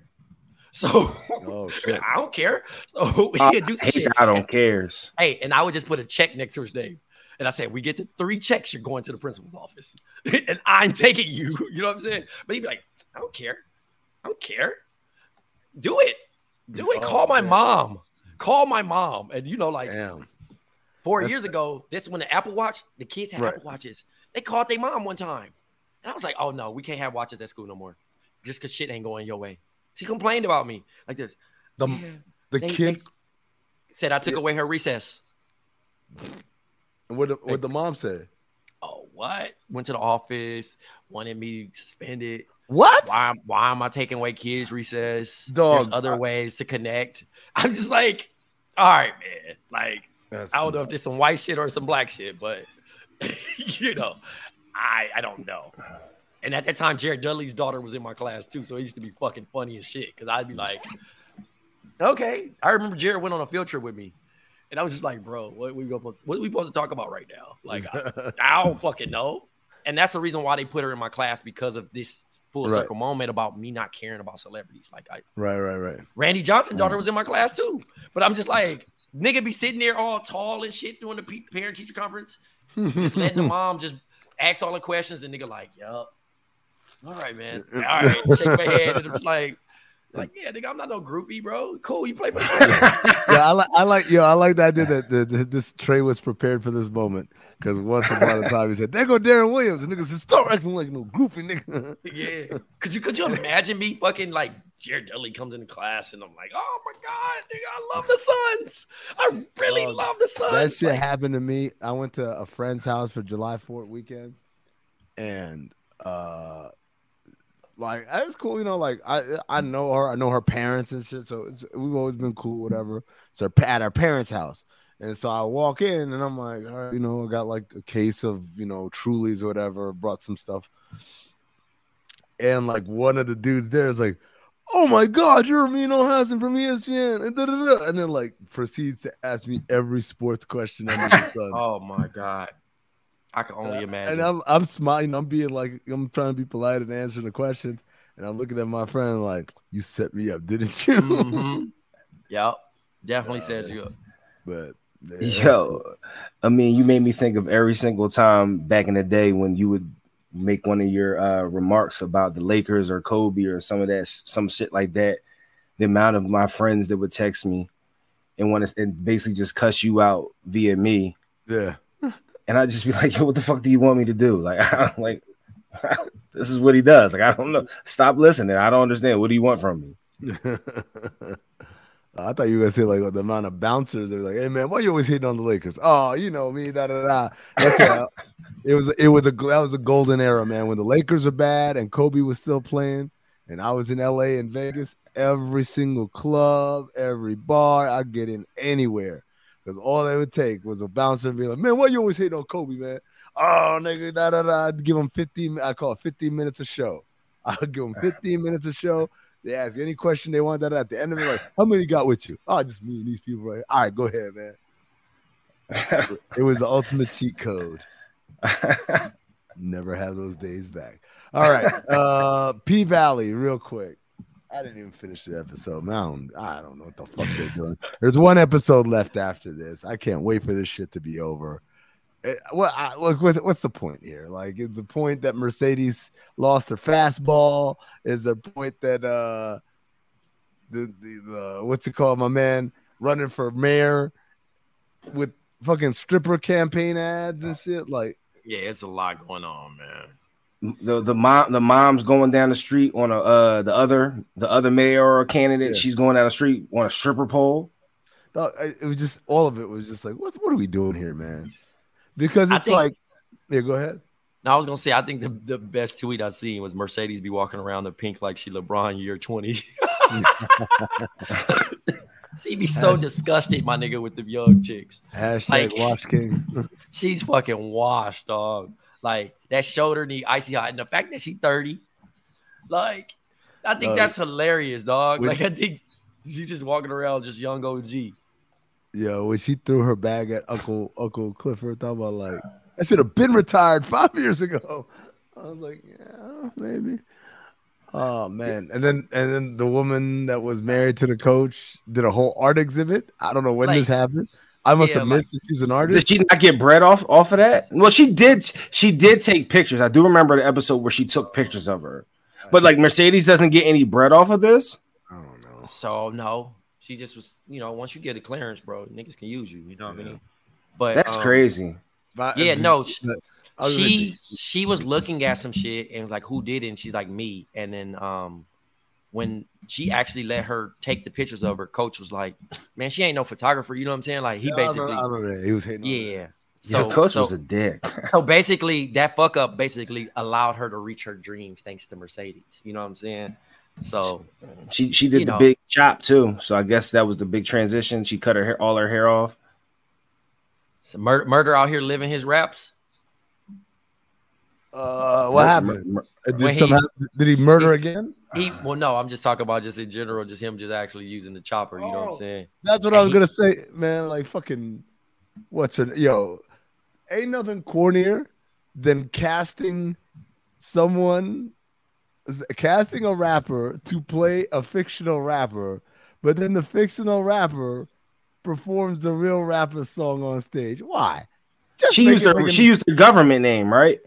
E: So
D: Oh [LAUGHS] shit.
E: I don't care. So [LAUGHS]
F: Uh,
E: he'd do some
F: I
E: shit.
F: I don't cares.
E: Hey, and I would just put a check next to his name. And I said, we get to three checks, you're going to the principal's office. [LAUGHS] and I'm taking you. You know what I'm saying? But he'd be like, I don't care. I don't care. Do it. Do it.
D: Oh,
E: Call my
D: man.
E: mom. Call my mom. And you know, like,
D: Damn.
E: Four
D: That's-
E: years ago, this when the Apple Watch, the kids had
D: Right.
E: Apple Watches. They called their mom one time. And I was like, oh no, we can't have watches at school no more. Just because shit ain't going your way. She complained about me like this.
D: The
E: Yeah.
D: the
E: They- they
D: kid.
E: said I took away her recess.
D: What the, what the mom said?
E: Oh, what? Went to the office, wanted me suspended.
D: What?
E: Why, why am I taking away kids' recess?
D: Dog,
E: There's other
D: I-
E: ways to connect. [LAUGHS] I'm just like, all right, man. Like,
D: That's-
E: I don't know if there's some white shit or some black shit, but [LAUGHS] you know, I I don't know. And at that time, Jared Dudley's daughter was in my class too, so it used to be fucking funny as shit. Cause I'd be like, [LAUGHS] okay. I remember Jared went on a field trip with me, and I was just like, bro, what we supposed what we supposed to talk about right now? Like, I, [LAUGHS] I don't fucking know. And that's the reason why they put her in my class because of this full
D: Right.
E: circle moment about me not caring about celebrities. Like, I
D: right, right, right.
E: Randy Johnson daughter mm. was in my class too. But I'm just like, nigga be sitting there all tall and shit doing the parent teacher conference, just letting the [LAUGHS] mom just ask all the questions and nigga like, yup. All right, man. [LAUGHS] All right, shake my head and I'm just like, like yeah, nigga, I'm not no groupie, bro. Cool, you play for [LAUGHS]
D: yeah, I like, I like, yo, I like that. Did [LAUGHS] that? The, the, this Trey was prepared for this moment because once upon a time he said, "There go Deron Williams," and niggas said, "Stop acting like no groupie, nigga."
E: Yeah, could you could you imagine me fucking like Jared Dudley comes into class and I'm like, oh my god, nigga, I love the Suns. I really
D: Dog,
E: love the Suns.
D: that shit
E: Like,
D: happened to me. I went to a friend's house for July 4th weekend, and uh, like was cool, you know. Like I I know her, I know her parents and shit, so it's, we've always been cool, whatever. So at our parents' house, and so I walk in and I'm like, all right, you know, I got like a case of you know Trulies or whatever, brought some stuff, and like one of the dudes there is like. Oh my God, you're Amin Elhassan from ESPN, and, da, da, da, and then like proceeds to ask me every sports question under the [LAUGHS] sun.
E: oh my god, I can only imagine.
D: And I'm I'm smiling. I'm being like I'm trying to be polite and answering the questions. And I'm looking at my friend like, "You set me up, didn't you?" [LAUGHS]
E: Mhm. Yep, definitely set you. up.
D: but yeah.
F: Yo, I mean, you made me think of every single time back in the day when you would make one of your uh, remarks about the Lakers or Kobe or some of that, some shit like that. The amount of my friends that would text me and want to and basically just cuss you out via me,
D: yeah.
F: And I'd just be like, "Yo, what the fuck do you want me to do?" Like, [LAUGHS] I'm like, [LAUGHS] this is what he does. Like, I don't know. Stop listening. I don't understand. What do you want from me? [LAUGHS]
D: I thought you were gonna say like the amount of bouncers. They're like, "Hey man, why you always hitting on the Lakers?" Oh, you know me, da da da. That's how, it was. It was a that was a golden era, man. When the Lakers are bad and Kobe was still playing, and I was in L.A. and Vegas. Every single club, every bar, I get in anywhere because all it would take was a bouncer and be like, "Man, why you always hitting on Kobe, man?" Oh, nigga, da da da. I'd give them 15. I call it 15 minutes a show. [LAUGHS] I'll give them [LAUGHS] 15 minutes a show. They ask any question they want. That at the end of it, like, how many got with you? Oh, just me and these people right. Here. All right, go ahead, man. [LAUGHS] it was the ultimate cheat code. Never have those days back. All right, uh, P Valley, real quick. I didn't even finish the episode. Man, I don't, I don't know what the fuck they're doing. There's one episode left after this. I can't wait for this shit to be over. Eh, What? I, look, what's, what's the point here? Like, is the point that Mercedes lost her fastball? Is the point that uh, the, the the what's it called? My man running for mayor with fucking stripper campaign ads and shit. Like,
E: Yeah, it's a lot going on, man.
F: The the mom the mom's going down the street on a uh the other the other mayor or candidate.
D: Yeah.
F: She's going down the street on a stripper pole.
D: dog, I- it was just all of it was just like, what? What are we doing here, man? Because it's
E: think-
D: like, yeah, go ahead.
E: Now I was gonna say I think the, the best tweet I seen was Mercedes be walking around the pink like she LeBron year 20. [LAUGHS] she be so disgusted, my nigga, with the young chicks.
D: Hashtag
E: Like-
D: Wash King. [LAUGHS]
E: She's fucking washed, dog. Like that shoulder knee icy hot. And the fact that she 30, like, I think that's hilarious, dog.
D: with-
E: like I think she's just walking around just young OG.
D: Yo, when she threw her bag at Uncle Uncle Clifford, thought about like I should have been retired five years ago. I was like, yeah, maybe. Oh man, and then and then the woman that was married to the coach did a whole art exhibit. I don't know when this happened. I must
E: Yeah,
D: have
E: like-
D: missed that she's an artist.
F: Did she not get bread off off of that? Well, she did. She did take pictures. I do remember the episode where she took pictures of her. But like Mercedes doesn't get any bread off of this.
D: I don't know.
E: So no, she just was, you know, once you get a clearance, bro, niggas can use you. You know what I mean? But
F: That's
E: um,
F: crazy.
D: But-
E: Yeah, no, sh-
D: I was
E: she she was looking at some shit and was like, "Who did it?" And she's like, "Me." And then um, when she mm. actually let her take the pictures of her, coach was like, "Man, she ain't no photographer." You know what I'm saying? Like he
D: remember-
E: basically,
D: I remember that. he was hating. on
E: yeah.
F: So
E: So
F: coach
E: so,
F: was a dick.
E: so [LAUGHS] basically, that fuck up basically allowed her to reach her dreams thanks to Mercedes. You know what I'm saying? So
F: She she did the
E: know.
F: big chop too. So I guess that was the big transition. She cut her hair, all her hair off.
E: So murder, murder out here living his raps.
D: Uh, what happened?
F: Mur-
D: Did,
E: he-
D: hap- did he murder again?
E: He well, no, I'm just talking about just in general, just him just actually using the chopper. You know what I'm
D: Oh.
E: saying?
D: That's what I was
E: he-
D: gonna say, man. Like fucking, what's her? Yo, ain't nothing cornier than casting someone, casting a rapper to play a fictional rapper, but then the fictional rapper performs the real rapper's song on stage. Why? Just
F: She used
D: it
F: her she used the government name, right?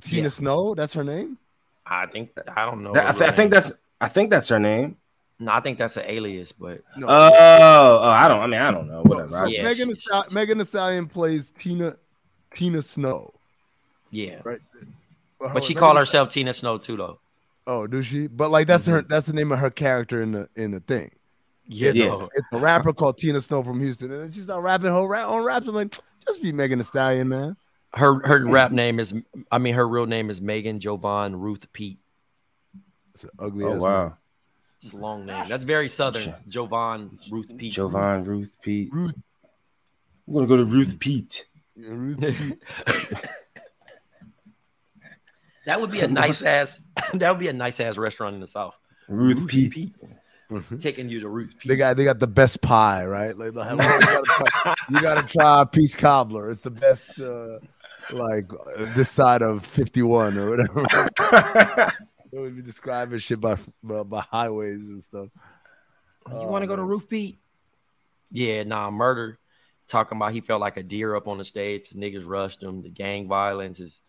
D: Tina
E: Yeah.
D: Snow. That's her name.
E: I think I don't know.
F: That- I,
E: her
F: th- I think
E: name.
F: that's I think that's her name.
E: no, I think that's an alias, but
D: No.
F: Oh, oh, I don't. I mean, I don't know. Whatever.
D: So
F: I
E: Yeah.
D: Megan, Thee Stallion, Megan Thee Stallion plays Tina Tina Snow.
E: yeah.
D: Right.
E: But she called
D: Thee
E: herself Tina Snow too, though.
D: Oh, does she? But like that's her mm-hmm. that's the name of her character in the in the thing.
E: Yeah,
D: It's,
F: Yeah.
D: A, it's a rapper called Tina Snow from Houston, and then she started rapping her rap on raps. I'm like, just be Megan Thee Stallion, man.
E: Her her rap name is, I mean, her real name is Megan Jovon Ruth Pete.
D: It's an ugly.
F: Oh
D: ass
F: wow,
E: It's a long name. That's very southern. Jovon Ruth Pete.
F: Jovon Ruth Pete.
D: Ruth.
F: I'm gonna go to Ruth Pete.
D: name. Ruth Pete. [LAUGHS]
E: That would be a nice ass. [LAUGHS] That would be a nice ass restaurant in the south.
F: Ruth Pete.
E: Taking you to Ruth Pete.
D: They got they got the best pie, right? Like they'll you, gotta try, you gotta try a peach cobbler. It's the best, uh, like uh, this side of 51 or whatever. [LAUGHS] they would be describing shit by, by by highways and stuff.
E: You want to go to Roof Beat? Yeah, nah, murder. Talking about he felt like a deer up on the stage. The niggas rushed him. The gang violence is,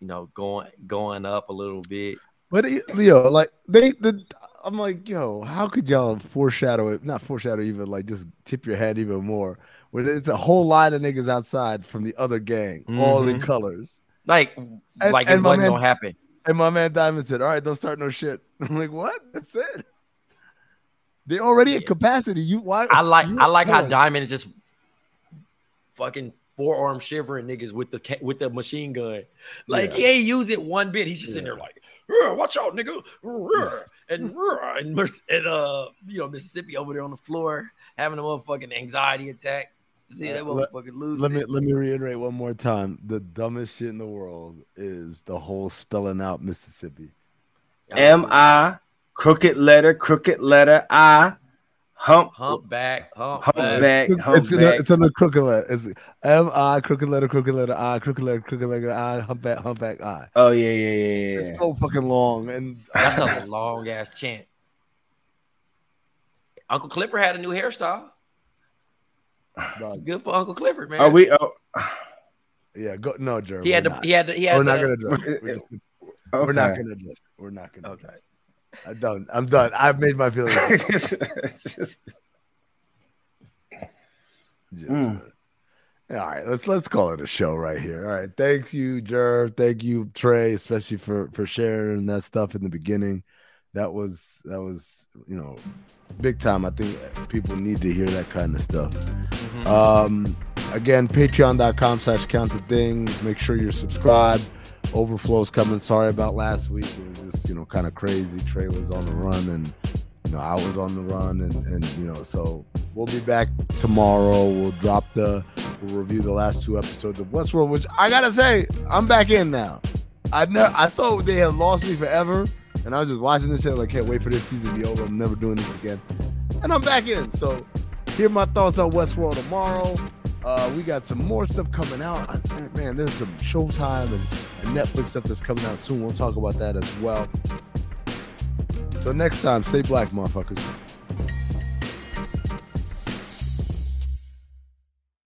E: you know, going going up a little bit.
D: But it- yo, like they, the, I'm like, yo, how could y'all foreshadow it? Not foreshadow, even like just tip your head even more. When it's a whole line of niggas outside from the other gang, all in
E: Mhm.
D: colors.
E: Like,
D: And-
E: like
D: and
E: it wasn't
D: man-
E: gonna happen.
D: And my man Diamond said, "All right, don't start no shit." [LAUGHS] I'm like, "What? That's it." They already at capacity. You why?
E: I like I like how. Diamond is just fucking forearm shivering niggas with the with the machine gun. Like
D: Yeah.
E: he ain't use it one bit. He's just sitting there like, watch out, nigga. Yeah. And and, [LAUGHS] and uh, you know, Mississippi over there on the floor having a motherfucking anxiety attack. See that
D: Uh, let-
E: motherfucking lose.
D: Let me let me reiterate one more time. The dumbest shit in the world is the whole spelling out Mississippi.
F: M I crooked letter, crooked letter I hump
E: humpback, humpback.
F: humpback,
D: It's, it's, it's on the crooked letter. It's M I crooked letter, crooked letter I, crooked letter, crooked letter I, humpback, humpback I.
F: Oh yeah, yeah, yeah, yeah.
D: It's so fucking long, and
E: That's a long ass chant. Uncle Clifford had a new hairstyle.
D: Dog,
E: Good for Uncle Clifford, man.
F: Are we? Oh,
D: yeah, go no, Jerry.
E: He had to.
D: not.
E: He had to. He had
D: We're not gonna address. It. [LAUGHS] We're, just- we're not gonna address. It. We're not gonna.
E: Okay.
D: I'm done. I'm done. I've made my feelings. [LAUGHS]
F: It's just-
D: Just,
F: Mm.
D: All right, let's let's call it a show right here. All right, thank you, Jerv. Thank you, Trey, especially for for sharing that stuff in the beginning. That was that was you know big time. I think people need to hear that kind of stuff.
E: Mhm.
D: Um, again, patreon.com slash count the dings. Make sure you're subscribed. Overflow's coming. Sorry about last week. It was just, you know, kind of crazy. Trey was on the run and, you know, I was on the run and, and, you know, so we'll be back tomorrow. We'll drop the, we'll review the last two episodes of Westworld, which I gotta say, I'm back in now. I know, I thought they had lost me forever. And I was just watching this shit. Like, can't wait for this season to be over. I'm never doing this again. And I'm back in. So, hear my thoughts on Westworld tomorrow. Uh, we got some more stuff coming out. I, man, there's some Showtime and, and Netflix stuff that's coming out soon. We'll talk about that as well. So next time, stay black, motherfuckers.